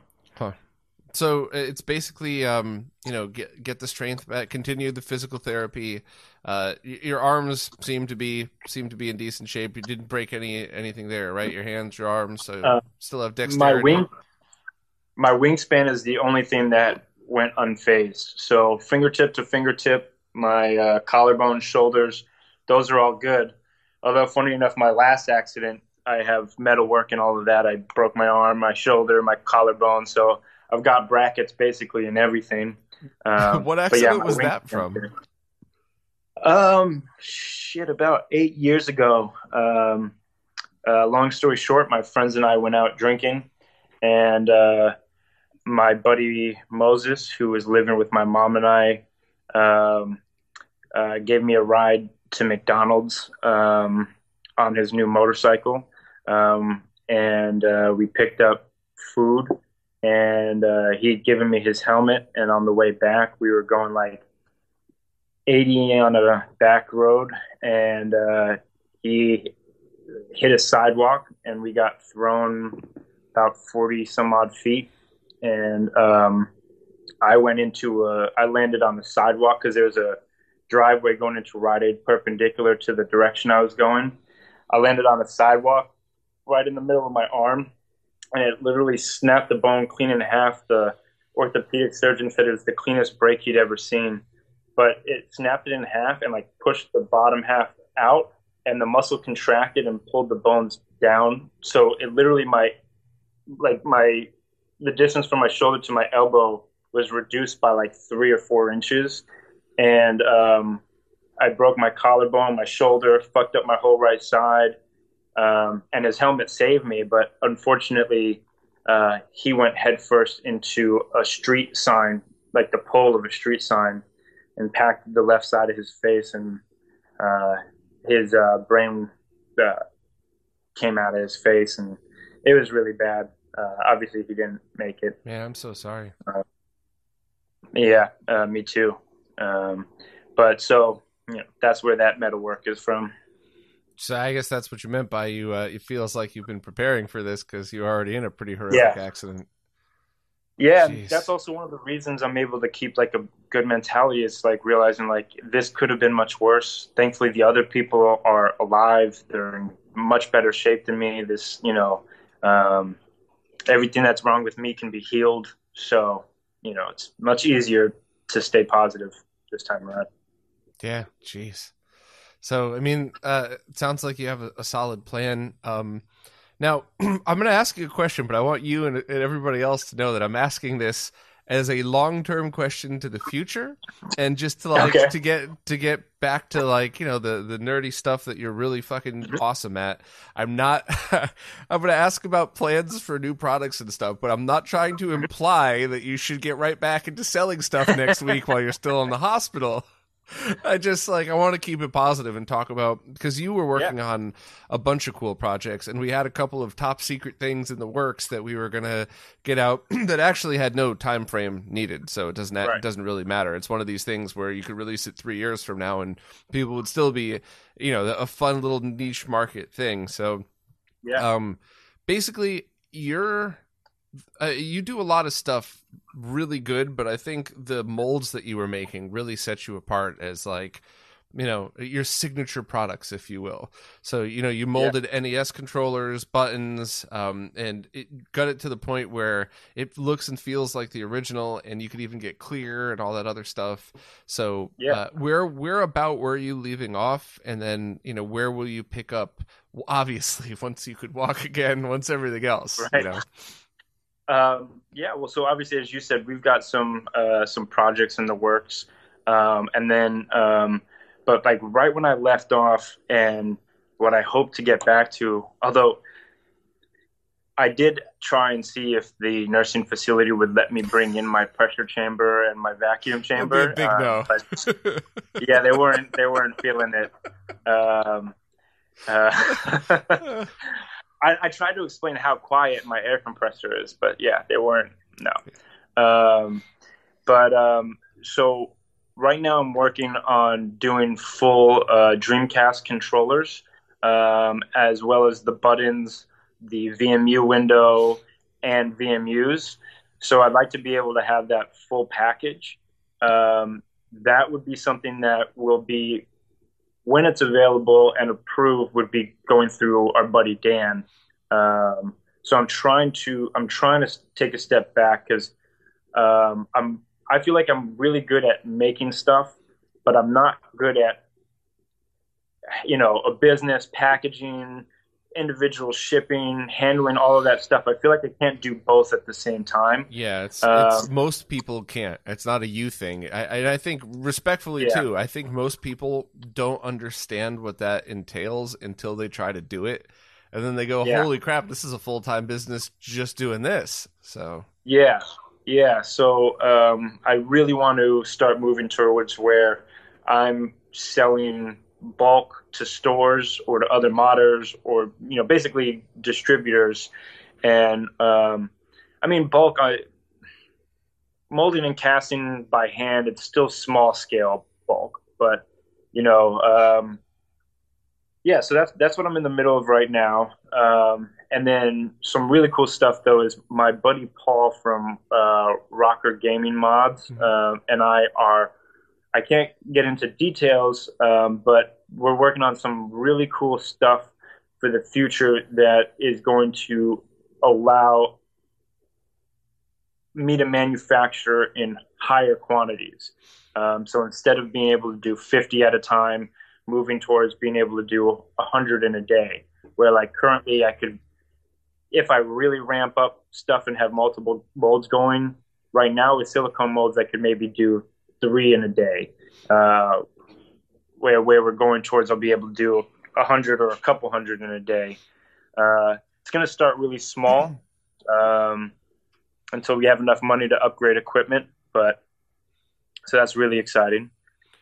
so uh, it's basically um, you know get get the strength back, continue the physical therapy. Uh, your arms seem to be seem to be in decent shape. You didn't break any anything there, right? Your hands, your arms, so
Uh,
still have dexterity.
my wing, my wingspan is the only thing that went unfazed. So fingertip to fingertip, my uh, collarbone, shoulders, those are all good. Although funny enough, my last accident, I have metal work and all of that. I broke my arm, my shoulder, my collarbone. So I've got brackets basically in everything. Um,
What
but yeah,
accident was that from?
Um, shit, about eight years ago. Um, uh, long story short, my friends and I went out drinking, and uh, my buddy Moses, who was living with my mom and I, um, uh, gave me a ride to McDonald's um, on his new motorcycle, um, and uh, we picked up food. And uh, he'd given me his helmet, and on the way back, we were going like 80 on a back road, and uh, he hit a sidewalk, and we got thrown about 40 some odd feet, and um, I went into a, I landed on the sidewalk because there was a driveway going into Rite Aid perpendicular to the direction I was going. I landed on a sidewalk right in the middle of my arm, and it literally snapped the bone clean in half. The orthopedic surgeon said it was the cleanest break he'd ever seen, but it snapped it in half and like pushed the bottom half out, and the muscle contracted and pulled the bones down. So it literally my like my the distance from my shoulder to my elbow was reduced by like three or four inches, and um, I broke my collarbone, my shoulder, fucked up my whole right side, um, and his helmet saved me. But unfortunately, uh, he went headfirst into a street sign, like the pole of a street sign, and packed the left side of his face, and uh, his uh, brain uh, came out of his face, and it was really bad. Uh, obviously, he didn't make it.
Man, I'm so sorry.
Uh, yeah, uh, me too. Um, but so you know, that's where that metal work is from.
So I guess that's what you meant by you. Uh, it feels like you've been preparing for this because you're already in a pretty horrific yeah. accident.
Yeah, Jeez. that's also one of the reasons I'm able to keep like a good mentality. Is like realizing like this could have been much worse. Thankfully, the other people are alive. They're in much better shape than me. This, you know, um, everything that's wrong with me can be healed. So you know, it's much easier to stay positive this time around.
Yeah, jeez. So, I mean, uh, it sounds like you have a, a solid plan. Um, now, I'm going to ask you a question, but I want you and, and everybody else to know that I'm asking this as a long-term question to the future and just to like okay. to get to get back to like you know the the nerdy stuff that you're really fucking mm-hmm. awesome at. I'm not i'm going to ask about plans for new products and stuff but i'm not trying to imply that you should get right back into selling stuff next week while you're still in the hospital I just like I want to keep it positive and talk about because you were working yeah. on a bunch of cool projects and we had a couple of top secret things in the works that we were gonna get out that actually had no time frame needed, so it doesn't right. it doesn't really matter. It's one of these things where you could release it three years from now and people would still be, you know, a fun little niche market thing. So,
yeah,
um, basically you're uh, you do a lot of stuff really good, but I think the molds that you were making really set you apart as like you know your signature products if you will. So you know you molded yeah. nes controllers buttons um, and it got it to the point where it looks and feels like the original and you could even get clear and all that other stuff. So
yeah.
uh, where where about were you leaving off? And then you know where will you pick up obviously once you could walk again once everything else
right.
you know
um, yeah, well, so obviously, as you said, we've got some uh, some projects in the works, um, and then, um, but like right when I left off, and what I hope to get back to, although I did try and see if the nursing facility would let me bring in my pressure chamber and my vacuum chamber.
big uh, no.
But, yeah, they weren't they weren't feeling it. Um, uh, I, I, tried to explain how quiet my air compressor is, but yeah, they weren't. No. Um, but um, so right now I'm working on doing full uh, Dreamcast controllers, um, as well as the buttons, the VMU window, and VMUs. So I'd like to be able to have that full package. Um, that would be something that will be when it's available and approved would be going through our buddy Dan. Um, so I'm trying to I'm trying to take a step back because um, I'm I feel like I'm really good at making stuff, but I'm not good at you know a business packaging individual shipping, handling all of that stuff. I feel like I can't do both at the same time.
Yeah, it's, um, it's most people can't. It's not a you thing. I, I think respectfully yeah. too. I think most people don't understand what that entails until they try to do it, and then they go, yeah. "Holy crap, this is a full time business just doing this." So
yeah, yeah. So um, I really want to start moving towards where I'm selling bulk to stores or to other modders or you know basically distributors and um, i mean bulk i molding and casting by hand it's still small scale bulk but you know um, yeah so that's that's what i'm in the middle of right now um, and then some really cool stuff though is my buddy paul from uh, rocker gaming mods mm-hmm. uh, and i are I can't get into details, um, but we're working on some really cool stuff for the future that is going to allow me to manufacture in higher quantities. Um, so instead of being able to do 50 at a time, moving towards being able to do 100 in a day, where like currently I could, if I really ramp up stuff and have multiple molds going, right now with silicone molds, I could maybe do three in a day. Uh, where where we're going towards, I'll be able to do a hundred or a couple hundred in a day. Uh, it's going to start really small um, until we have enough money to upgrade equipment. But so that's really exciting.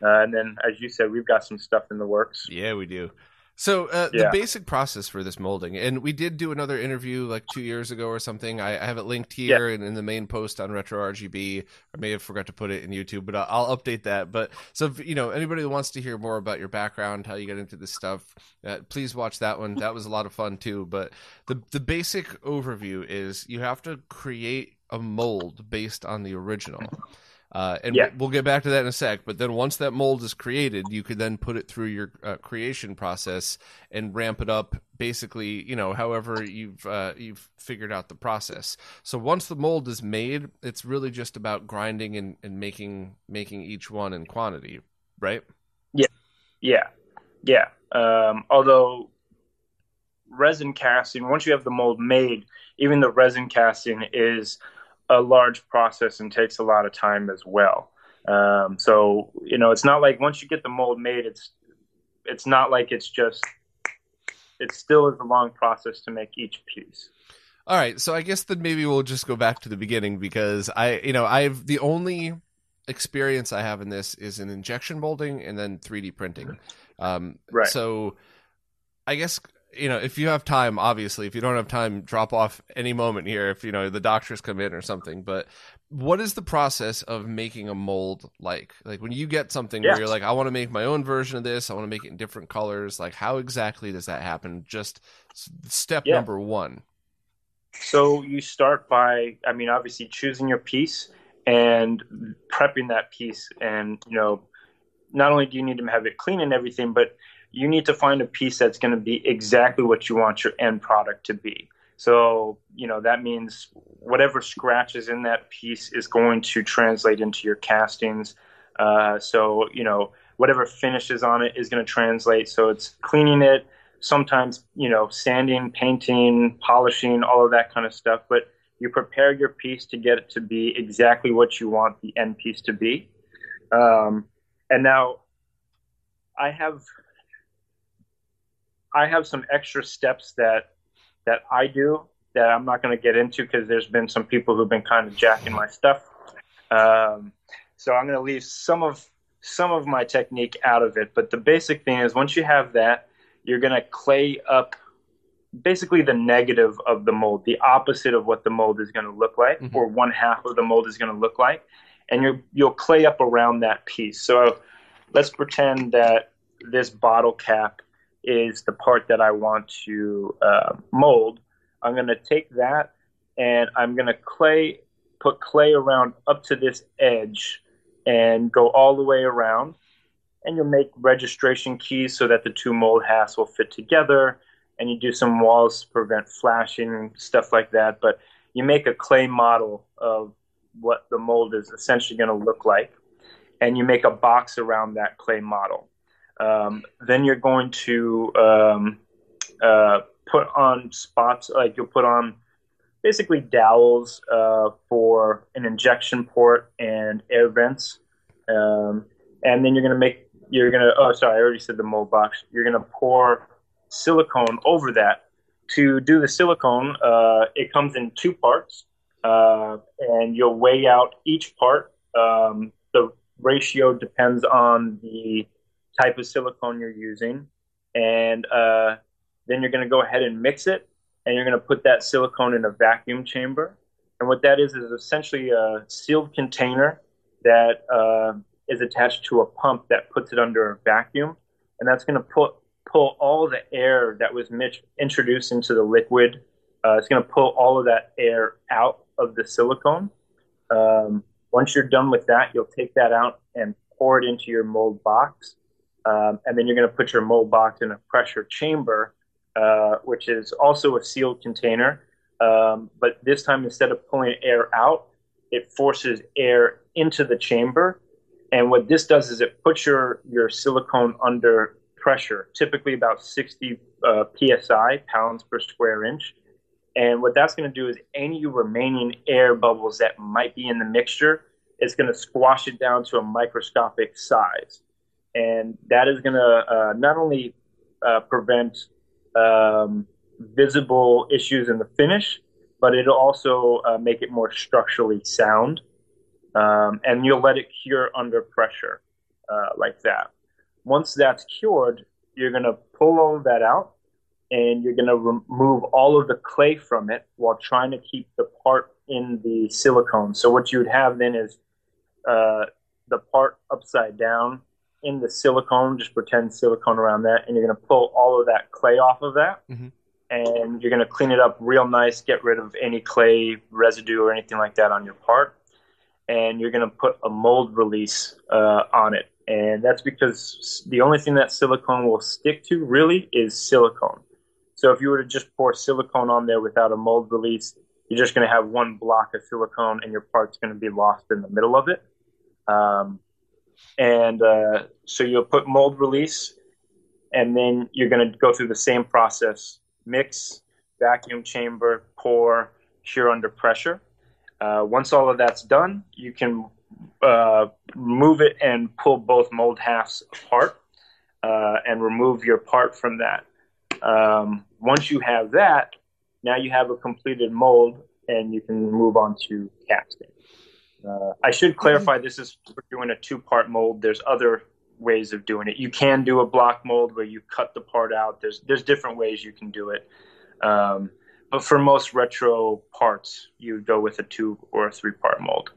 Uh, and then, as you said, we've got some stuff in the works.
Yeah, we do. So uh, yeah. the basic process for this molding, and we did do another interview like two years ago or something. I, I have it linked here yeah. and in the main post on Retro RGB. I may have forgot to put it in YouTube, but I'll, I'll update that. But so if, you know anybody who wants to hear more about your background, how you get into this stuff, uh, please watch that one. That was a lot of fun too. But the the basic overview is you have to create a mold based on the original. Uh, and yeah. we'll get back to that in a sec. But then once that mold is created, you could then put it through your uh, creation process and ramp it up. Basically, you know, however you've uh, you've figured out the process. So once the mold is made, it's really just about grinding and, and making making each one in quantity, right?
Yeah, yeah, yeah. Um, although resin casting, once you have the mold made, even the resin casting is a large process and takes a lot of time as well. Um, so you know, it's not like once you get the mold made, it's it's not like it's just it still is a long process to make each piece.
All right, so I guess then maybe we'll just go back to the beginning because I, you know, I've the only experience I have in this is in injection molding and then 3D printing. Um, right. So I guess you know, if you have time, obviously, if you don't have time, drop off any moment here. If you know the doctors come in or something. But what is the process of making a mold like? Like when you get something yeah. where you're like, I want to make my own version of this. I want to make it in different colors. Like, how exactly does that happen? Just step yeah. number one.
So you start by, I mean, obviously choosing your piece and prepping that piece, and you know, not only do you need to have it clean and everything, but you need to find a piece that's going to be exactly what you want your end product to be. So, you know, that means whatever scratches in that piece is going to translate into your castings. Uh, so, you know, whatever finishes on it is going to translate. So it's cleaning it, sometimes, you know, sanding, painting, polishing, all of that kind of stuff. But you prepare your piece to get it to be exactly what you want the end piece to be. Um, and now I have I have some extra steps that that I do that I'm not going to get into because there's been some people who've been kind of jacking my stuff. Um, so I'm going to leave some of some of my technique out of it. But the basic thing is once you have that, you're going to clay up basically the negative of the mold, the opposite of what the mold is going to look like, mm-hmm. or one half of the mold is going to look like, and you you'll clay up around that piece. So let's pretend that this bottle cap is the part that I want to uh, mold. I'm going to take that and I'm going to clay, put clay around up to this edge and go all the way around. And you'll make registration keys so that the two mold halves will fit together. And you do some walls to prevent flashing, and stuff like that. But you make a clay model of what the mold is essentially going to look like. And you make a box around that clay model. Um, then you're going to um, uh, put on spots, like you'll put on basically dowels uh, for an injection port and air vents. Um, and then you're going to make, you're going to, oh, sorry, I already said the mold box. You're going to pour silicone over that. To do the silicone, uh, it comes in two parts, uh, and you'll weigh out each part. Um, the ratio depends on the type of silicone you're using, and uh, then you're going to go ahead and mix it, and you're going to put that silicone in a vacuum chamber. And what that is is essentially a sealed container that uh, is attached to a pump that puts it under a vacuum, and that's going to put pull all the air that was introduced into the liquid. Uh, it's going to pull all of that air out of the silicone. Um, once you're done with that, you'll take that out and pour it into your mold box. Um, and then you're going to put your mold box in a pressure chamber, uh, which is also a sealed container. Um, but this time, instead of pulling air out, it forces air into the chamber. And what this does is it puts your, your silicone under pressure, typically about 60 uh, psi, pounds per square inch. And what that's going to do is any remaining air bubbles that might be in the mixture, it's going to squash it down to a microscopic size. And that is going to uh, not only uh, prevent um, visible issues in the finish, but it'll also uh, make it more structurally sound. Um, and you'll let it cure under pressure like that. Once that's cured, you're going to pull all of that out and you're going to remove all of the clay from it while trying to keep the part in the silicone. So what you would have then is uh, the part upside down in the silicone, just pretend silicone around that, and you're going to pull all of that clay off of that. Mm-hmm. And you're going to clean it up real nice, get rid of any clay residue or anything like that on your part. And you're going to put a mold release uh, on it and that's because the only thing that silicone will stick to really is silicone. So if you were to just pour silicone on there without a mold release, you're just going to have one block of silicone, and your part's going to be lost in the middle of it. Um, and uh, so you'll put mold release, and then you're going to go through the same process: mix, vacuum chamber, pour, cure under pressure. Uh, once all of that's done, you can uh, move it and pull both mold halves apart uh, and remove your part from that. Um, once you have that, now you have a completed mold and you can move on to casting. Uh, I should clarify this is we're doing a two part mold. There's other ways of doing it. You can do a block mold where you cut the part out. There's there's different ways you can do it. Um, but for most retro parts, you go with a two or a three part mold.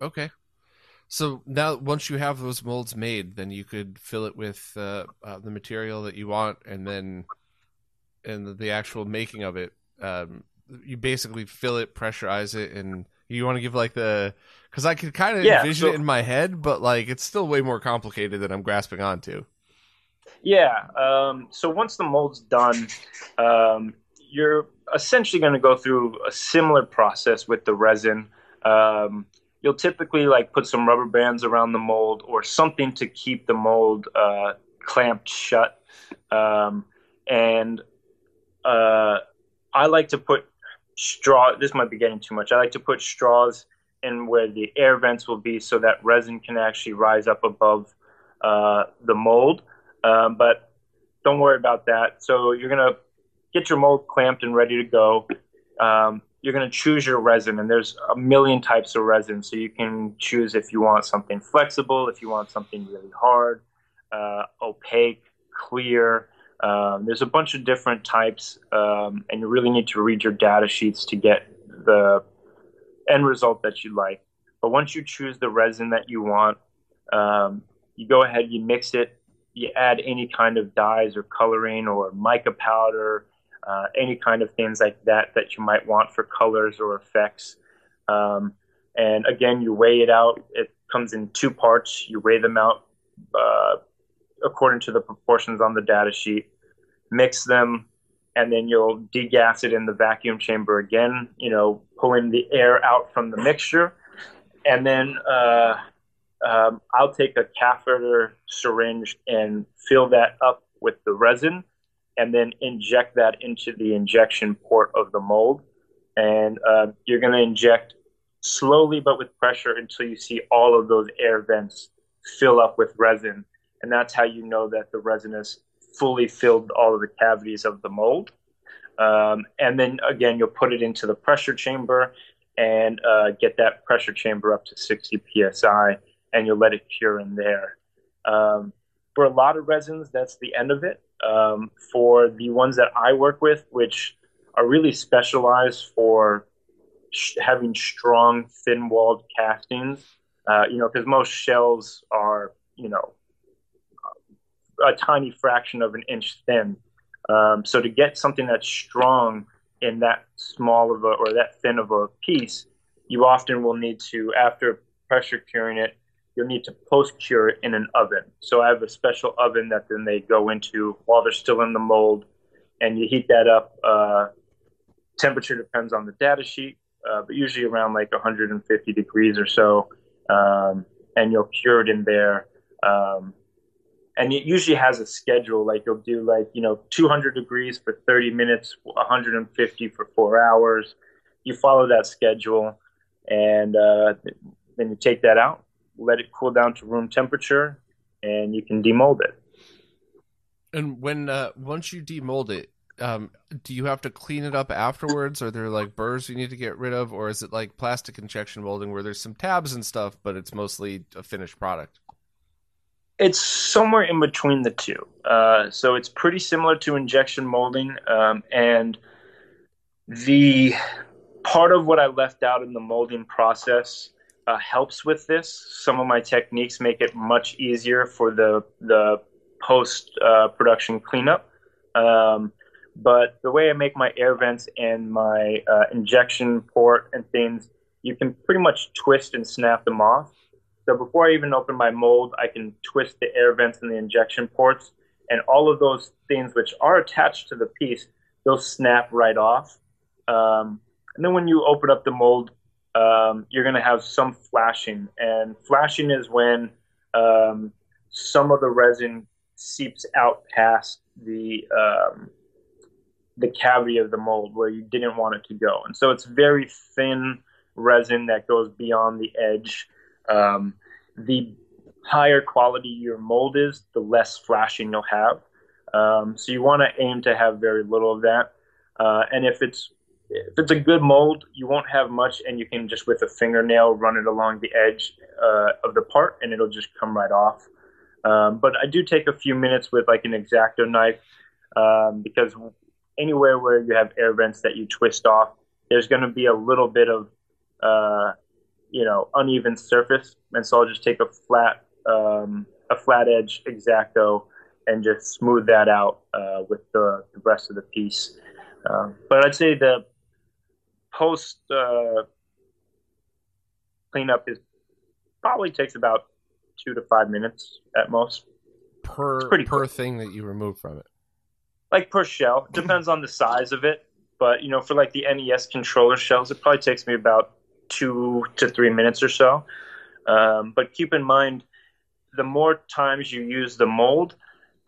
Okay. So now, once you have those molds made, then you could fill it with uh, uh, the material that you want, and then and the, the actual making of it. Um, you basically fill it, pressurize it, and you want to give like the because I could kind of yeah, envision so, it in my head, but like it's still way more complicated than I'm grasping onto.
Yeah. Um, so once the mold's done, um, you're essentially going to go through a similar process with the resin. Um, you'll typically like put some rubber bands around the mold or something to keep the mold uh, clamped shut. Um, and uh, I like to put straw. This might be getting too much. I like to put straws in where the air vents will be, so that resin can actually rise up above uh, the mold. Um, but don't worry about that. So you're gonna get your mold clamped and ready to go. Um, you're going to choose your resin and there's a million types of resin so you can choose if you want something flexible if you want something really hard uh, opaque clear um, there's a bunch of different types um, and you really need to read your data sheets to get the end result that you like but once you choose the resin that you want um, you go ahead you mix it you add any kind of dyes or coloring or mica powder uh, any kind of things like that that you might want for colors or effects. Um, and again, you weigh it out. It comes in two parts. You weigh them out uh, according to the proportions on the data sheet, mix them, and then you'll degas it in the vacuum chamber again, you know, pulling the air out from the mixture. And then uh, um, I'll take a catheter syringe and fill that up with the resin and then inject that into the injection port of the mold. And uh, you're going to inject slowly but with pressure until you see all of those air vents fill up with resin. And that's how you know that the resin has fully filled all of the cavities of the mold. Um, and then again, you'll put it into the pressure chamber and uh, get that pressure chamber up to 60 psi, and you'll let it cure in there. Um, for a lot of resins, that's the end of it. Um, for the ones that I work with, which are really specialized for sh- having strong, thin-walled castings, uh, you know, because most shells are, you know, a tiny fraction of an inch thin. Um, so to get something that's strong in that small of a or that thin of a piece, you often will need to, after pressure curing it, you'll need to post cure it in an oven. So I have a special oven that then they go into while they're still in the mold, and you heat that up. Uh, temperature depends on the data sheet, uh, but usually around like 150 degrees or so, um, and you'll cure it in there. Um, and it usually has a schedule like you'll do like you know 200 degrees for 30 minutes 150 for four hours. You follow that schedule and uh, then you take that out let it cool down to room temperature and you can demold it.
And when uh, once you demold it um, do you have to clean it up afterwards? Are there like burrs you need to get rid of or is it like plastic injection molding where there's some tabs and stuff but it's mostly a finished product
it's somewhere in between the two. Uh, so it's pretty similar to injection molding, um, and the part of what I left out in the molding process uh, helps with this. Some of my techniques make it much easier for the the post uh, production cleanup. Um, but the way I make my air vents and my uh, injection port and things, you can pretty much twist and snap them off. So before I even open my mold, I can twist the air vents and the injection ports, and all of those things which are attached to the piece, they'll snap right off. Um, and then when you open up the mold, um, you're going to have some flashing, and flashing is when um, some of the resin seeps out past the um, the cavity of the mold where you didn't want it to go, and so it's very thin resin that goes beyond the edge. Um, the higher quality your mold is, the less flashing you'll have. Um, so you want to aim to have very little of that. Uh, and if it's if it's a good mold, you won't have much, and you can just with a fingernail run it along the edge uh, of the part, and it'll just come right off. Um, but I do take a few minutes with like an X-Acto knife um, because anywhere where you have air vents that you twist off, there's going to be a little bit of uh, you know uneven surface, and so I'll just take a flat um, a flat edge X-Acto and just smooth that out uh, with the, the, rest of the piece. Um, but I'd say the post uh, cleanup is probably takes about two to five minutes at most
per per quick. thing that you remove from it.
Like per shell, depends on the size of it. But you know, for like the NES controller shells, it probably takes me about two to three minutes or so. Um, but keep in mind, the more times you use the mold,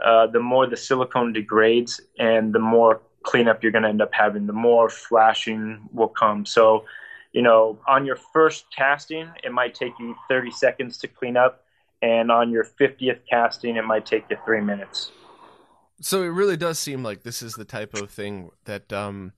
uh, the more the silicone degrades and the more cleanup you're going to end up having, the more flashing will come. So, you know, on your first casting, it might take you 30 seconds to clean up. And on your 50th casting, it might take you three minutes.
So it really does seem like this is the type of thing that um,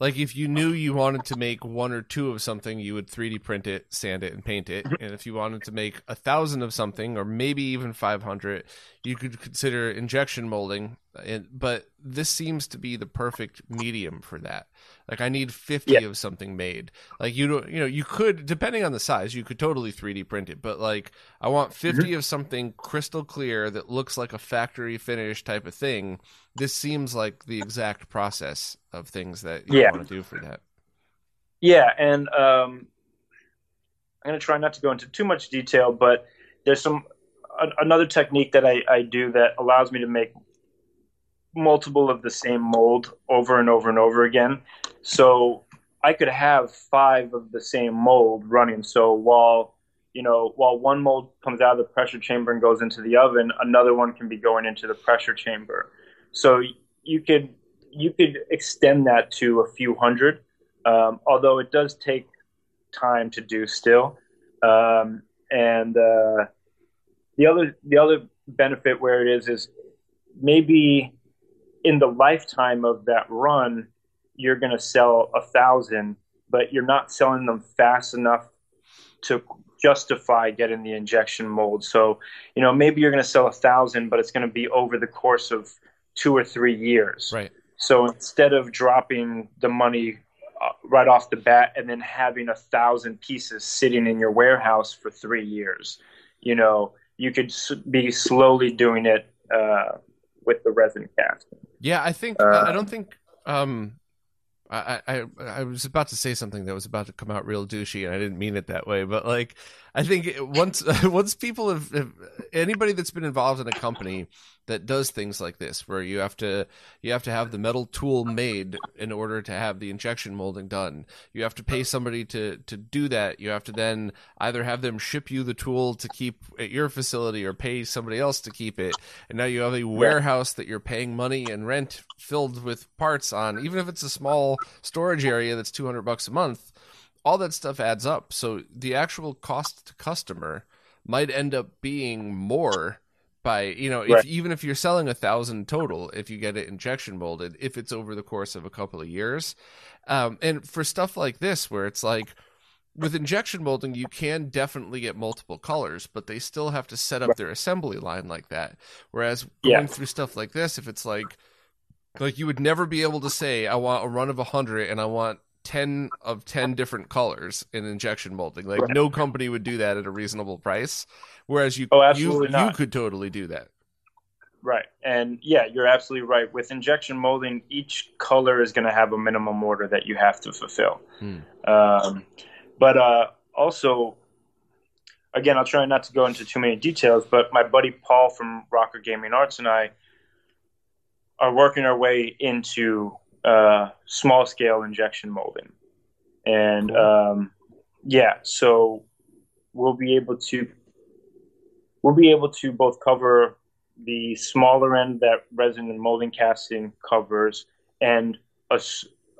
like if you knew you wanted to make one or two of something, you would 3D print it, sand it, and paint it. And if you wanted to make a thousand of something, or maybe even 500, you could consider injection molding. And, But this seems to be the perfect medium for that. Like I need 50 yeah. of something made. Like you don't, you know, you could depending on the size, you could totally 3D print it, but like I want 50 mm-hmm. of something crystal clear that looks like a factory finish type of thing. This seems like the exact process of things that you yeah. want to do for that.
Yeah, and um I'm going to try not to go into too much detail, but there's some another technique that I, I do that allows me to make multiple of the same mold over and over and over again. So I could have five of the same mold running. So while you know, while one mold comes out of the pressure chamber and goes into the oven, another one can be going into the pressure chamber. So you could you could extend that to a few hundred, um, although it does take time to do still. Um, and uh, the other the other benefit where it is is maybe in the lifetime of that run, you're going to sell a thousand, but you're not selling them fast enough to justify getting the injection mold. So, you know, maybe you're going to sell a thousand, but it's going to be over the course of two or three years.
Right.
So instead of dropping the money uh, right off the bat and then having a thousand pieces sitting in your warehouse for three years, you know, you could be slowly doing it uh, with the resin casting.
Yeah, I think uh, I don't think um, I, I I was about to say something that was about to come out real douchey, and I didn't mean it that way. But like, I think once once people have, have, anybody that's been involved in a company that does things like this, where you have to you have to have the metal tool made in order to have the injection molding done. You have to pay somebody to to do that. You have to then either have them ship you the tool to keep at your facility, or pay somebody else to keep it. And now you have a warehouse that you're paying money and rent filled with parts on, even if it's a small storage area that's two hundred bucks a month all that stuff adds up. So the actual cost to customer might end up being more by you know if, even if you're selling a thousand total if you get it injection molded if it's over the course of a couple of years um, and for stuff like this where it's like with injection molding you can definitely get multiple colors but they still have to set up right. their assembly line like that whereas going yeah. through stuff like this if it's like like you would never be able to say i want a run of 100 and i want 10 of 10 different colors in injection molding. Like right. no company would do that at a reasonable price. Whereas you oh, you, you could totally do that.
Right. And yeah, you're absolutely right. With injection molding, each color is going to have a minimum order that you have to fulfill. Hmm. Um, but uh, also, again, I'll try not to go into too many details, but my buddy Paul from Rocker Gaming Arts and I are working our way into uh, small scale injection molding. And um, yeah, so we'll be able to we'll be able to both cover the smaller end that resin and molding casting covers, and a,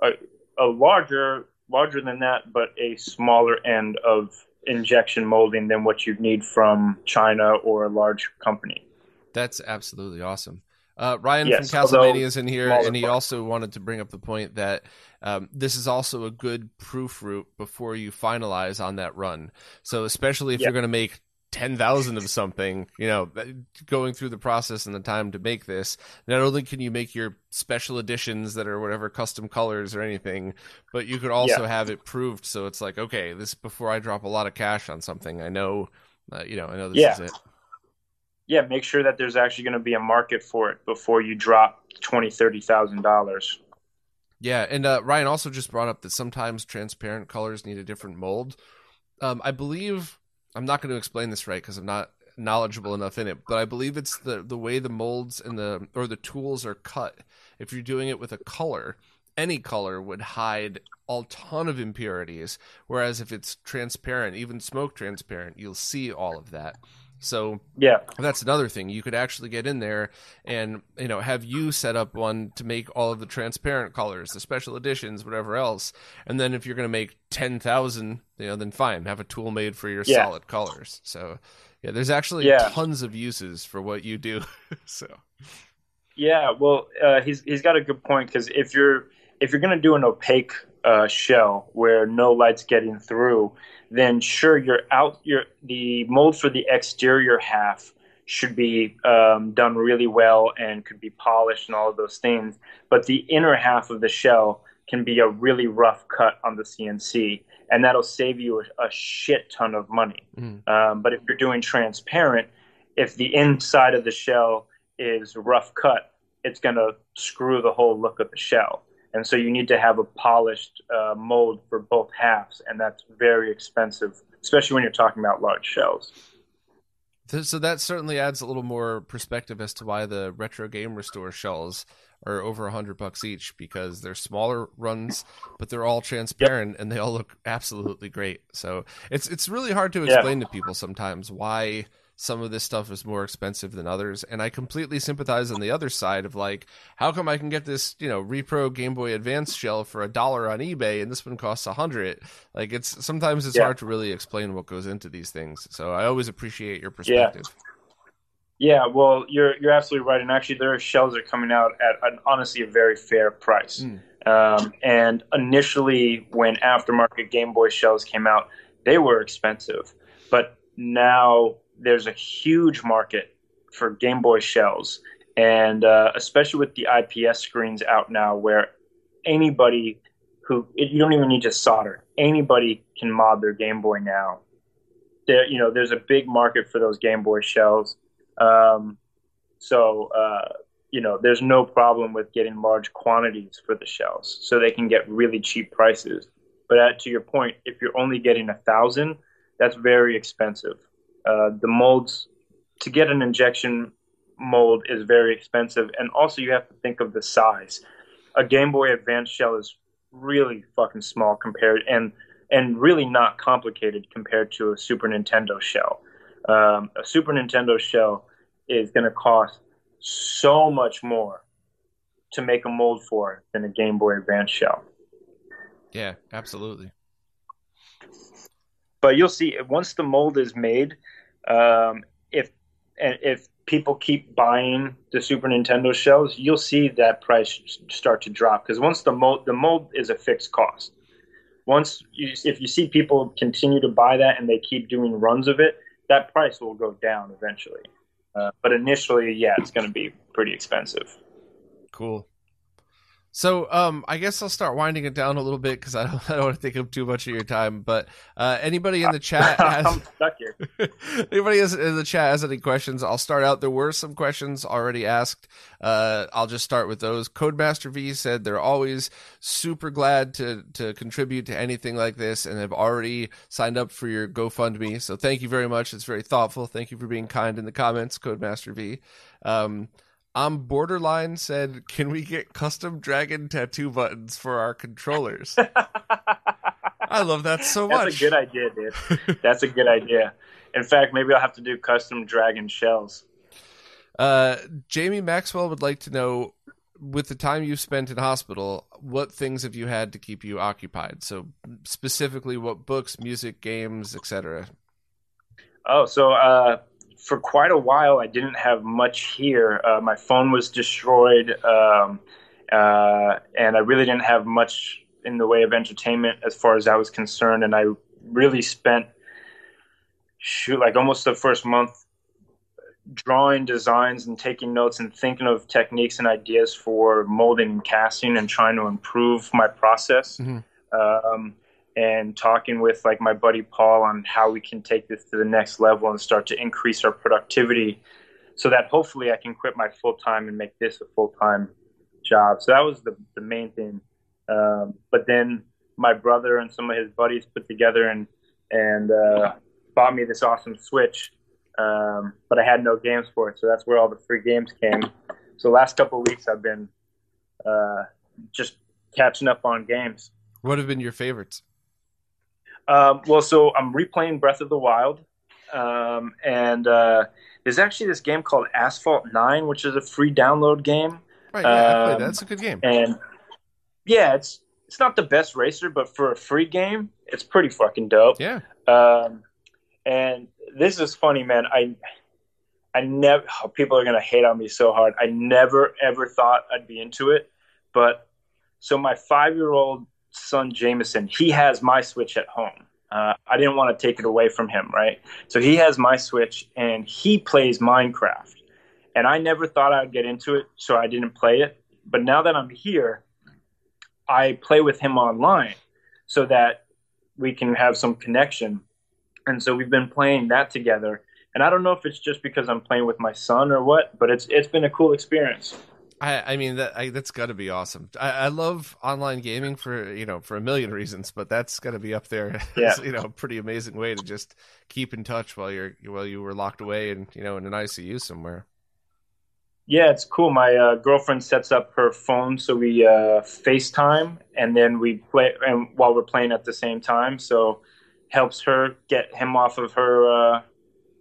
a, a larger larger than that, but a smaller end of injection molding than what you'd need from China or a large company.
That's absolutely awesome. Uh, Ryan yes, from Castlemania is in here, and he also wanted to bring up the point that um, this is also a good proof route before you finalize on that run. So, especially if you're going to make 10,000 of something, you know, going through the process and the time to make this, not only can you make your special editions that are whatever custom colors or anything, but you could also yeah. have it proved. So it's like, okay, this before I drop a lot of cash on something, I know, uh, you know, I know this yeah. is it
yeah, make sure that there's actually going to be a market for it before you drop twenty, thirty thousand dollars.
Yeah, and uh, Ryan also just brought up that sometimes transparent colors need a different mold. Um, I believe I'm not going to explain this right because I'm not knowledgeable enough in it, but I believe it's the the way the molds and the or the tools are cut. If you're doing it with a color, any color would hide a ton of impurities, whereas if it's transparent, even smoke transparent, you'll see all of that. So
yeah,
that's another thing. You could actually get in there and you know have you set up one to make all of the transparent colors, the special editions, whatever else. And then if you're going to make ten thousand, you know, then fine, have a tool made for your yeah. solid colors. So yeah, there's actually yeah. tons of uses for what you do. so
yeah, well, uh, he's he's got a good point because if you're if you're going to do an opaque uh, shell where no light's getting through then sure your out your the mold for the exterior half should be um, done really well and could be polished and all of those things. But the inner half of the shell can be a really rough cut on the CNC, and that'll save you a, a shit ton of money. Mm. Um, but if you're doing transparent, if the inside of the shell is rough cut, it's going to screw the whole look of the shell and so you need to have a polished uh, mold for both halves, and that's very expensive, especially when you're talking about large shells.
So that certainly adds a little more perspective as to why the retro game restore shells are over a hundred bucks each because they're smaller runs, but they're all transparent yep. and they all look absolutely great. So it's it's really hard to explain yeah. to people sometimes why some of this stuff is more expensive than others and i completely sympathize on the other side of like how come i can get this you know repro game boy advance shell for a dollar on ebay and this one costs a hundred like it's sometimes it's yeah. hard to really explain what goes into these things so i always appreciate your perspective
yeah. yeah well you're you're absolutely right and actually their shells are coming out at an, honestly a very fair price mm. um, and initially when aftermarket game boy shells came out they were expensive but now there's a huge market for Game Boy shells, and uh, especially with the IPS screens out now, where anybody who you don't even need to solder, anybody can mod their Game Boy now. There, you know, there's a big market for those Game Boy shells. Um, so, uh, you know, there's no problem with getting large quantities for the shells, so they can get really cheap prices. But at, to your point, if you're only getting a thousand, that's very expensive. Uh, the molds to get an injection mold is very expensive, and also you have to think of the size. A Game Boy Advance shell is really fucking small compared, and and really not complicated compared to a Super Nintendo shell. Um, a Super Nintendo shell is going to cost so much more to make a mold for than a Game Boy Advance shell.
Yeah, absolutely.
But you'll see once the mold is made, um, if if people keep buying the Super Nintendo shells, you'll see that price start to drop because once the mold the mold is a fixed cost. Once you, if you see people continue to buy that and they keep doing runs of it, that price will go down eventually. Uh, but initially, yeah, it's going to be pretty expensive.
Cool. So, um, I guess I'll start winding it down a little bit because I don't, I don't want to take up too much of your time. But uh, anybody in the chat has
I'm stuck here.
anybody in the chat has any questions? I'll start out. There were some questions already asked. Uh, I'll just start with those. Codemaster V said they're always super glad to to contribute to anything like this, and have already signed up for your GoFundMe. So thank you very much. It's very thoughtful. Thank you for being kind in the comments, Codemaster V. Um, I'm borderline said, "Can we get custom dragon tattoo buttons for our controllers?" I love that so much.
That's a good idea, dude. That's a good idea. In fact, maybe I'll have to do custom dragon shells.
Uh, Jamie Maxwell would like to know, with the time you've spent in hospital, what things have you had to keep you occupied? So specifically, what books, music, games, etc.
Oh, so uh, for quite a while, I didn't have much here. Uh, my phone was destroyed, um, uh, and I really didn't have much in the way of entertainment as far as I was concerned. And I really spent, shoot, like almost the first month drawing designs and taking notes and thinking of techniques and ideas for molding and casting and trying to improve my process.
Mhm.
Um, and talking with like my buddy Paul on how we can take this to the next level and start to increase our productivity so that hopefully I can quit my full time and make this a full time job. So that was the, the main thing. Um, but then my brother and some of his buddies put together and, and uh, bought me this awesome Switch. Um, but I had no games for it. So that's where all the free games came. So last couple weeks I've been uh, just catching up on games.
What have been your favorites?
Um, well, so I'm replaying Breath of the Wild, um, and uh, there's actually this game called Asphalt Nine, which is a free download game.
Right, yeah,
Um,
that. That's a good game.
And yeah, it's it's not the best racer, but for a free game, it's pretty fucking dope.
Yeah,
Um, and this is funny, man. I I never oh, people are gonna hate on me so hard. I never ever thought I'd be into it, but so my five year old son Jameson, he has my Switch at home. Uh, I didn't want to take it away from him, right? So he has my Switch and he plays Minecraft. And I never thought I'd get into it, so I didn't play it. But now that I'm here, I play with him online so that we can have some connection. And so we've been playing that together. And I don't know if it's just because I'm playing with my son or what, but it's it's been a cool experience.
I, I mean that I, that's got to be awesome. I, I love online gaming for you know for a million reasons, but that's got to be up there.
Yeah.
you know, a pretty amazing way to just keep in touch while you're while you were locked away and you know in an ICU somewhere.
Yeah, it's cool. My uh, girlfriend sets up her phone so we uh, FaceTime and then we play and while we're playing at the same time. So helps her get him off of her uh,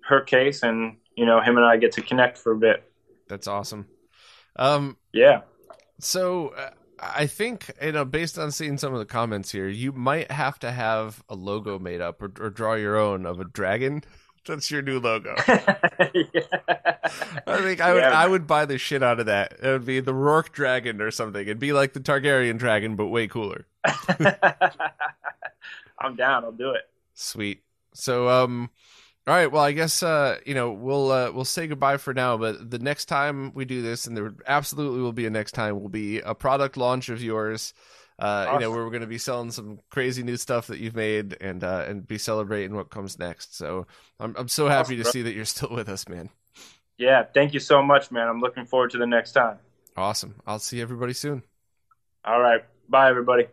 her case and you know him and I get to connect for a bit.
That's awesome. Um,
Yeah.
so uh, I think you know, based on seeing some of the comments here, you might have to have a logo made up or, or draw your own of a dragon. That's your new logo. I think I would
Yeah.
I would buy the shit out of that. It would be the Roarke dragon or something. It'd be like the Targaryen dragon, but way cooler.
I'm down. I'll do it.
Sweet, So, um, all right. Well, I guess uh, you know we'll uh, we'll say goodbye for now. But the next time we do this, and there absolutely will be a next time, will be a product launch of yours. Uh, awesome. You know, where we're going to be selling some crazy new stuff that you've made, and uh, and be celebrating what comes next. So I'm I'm so happy awesome, to bro. see that you're still with us, man.
Yeah, thank you so much, man. I'm looking forward to the next time.
Awesome. I'll see everybody soon.
All right. Bye, everybody.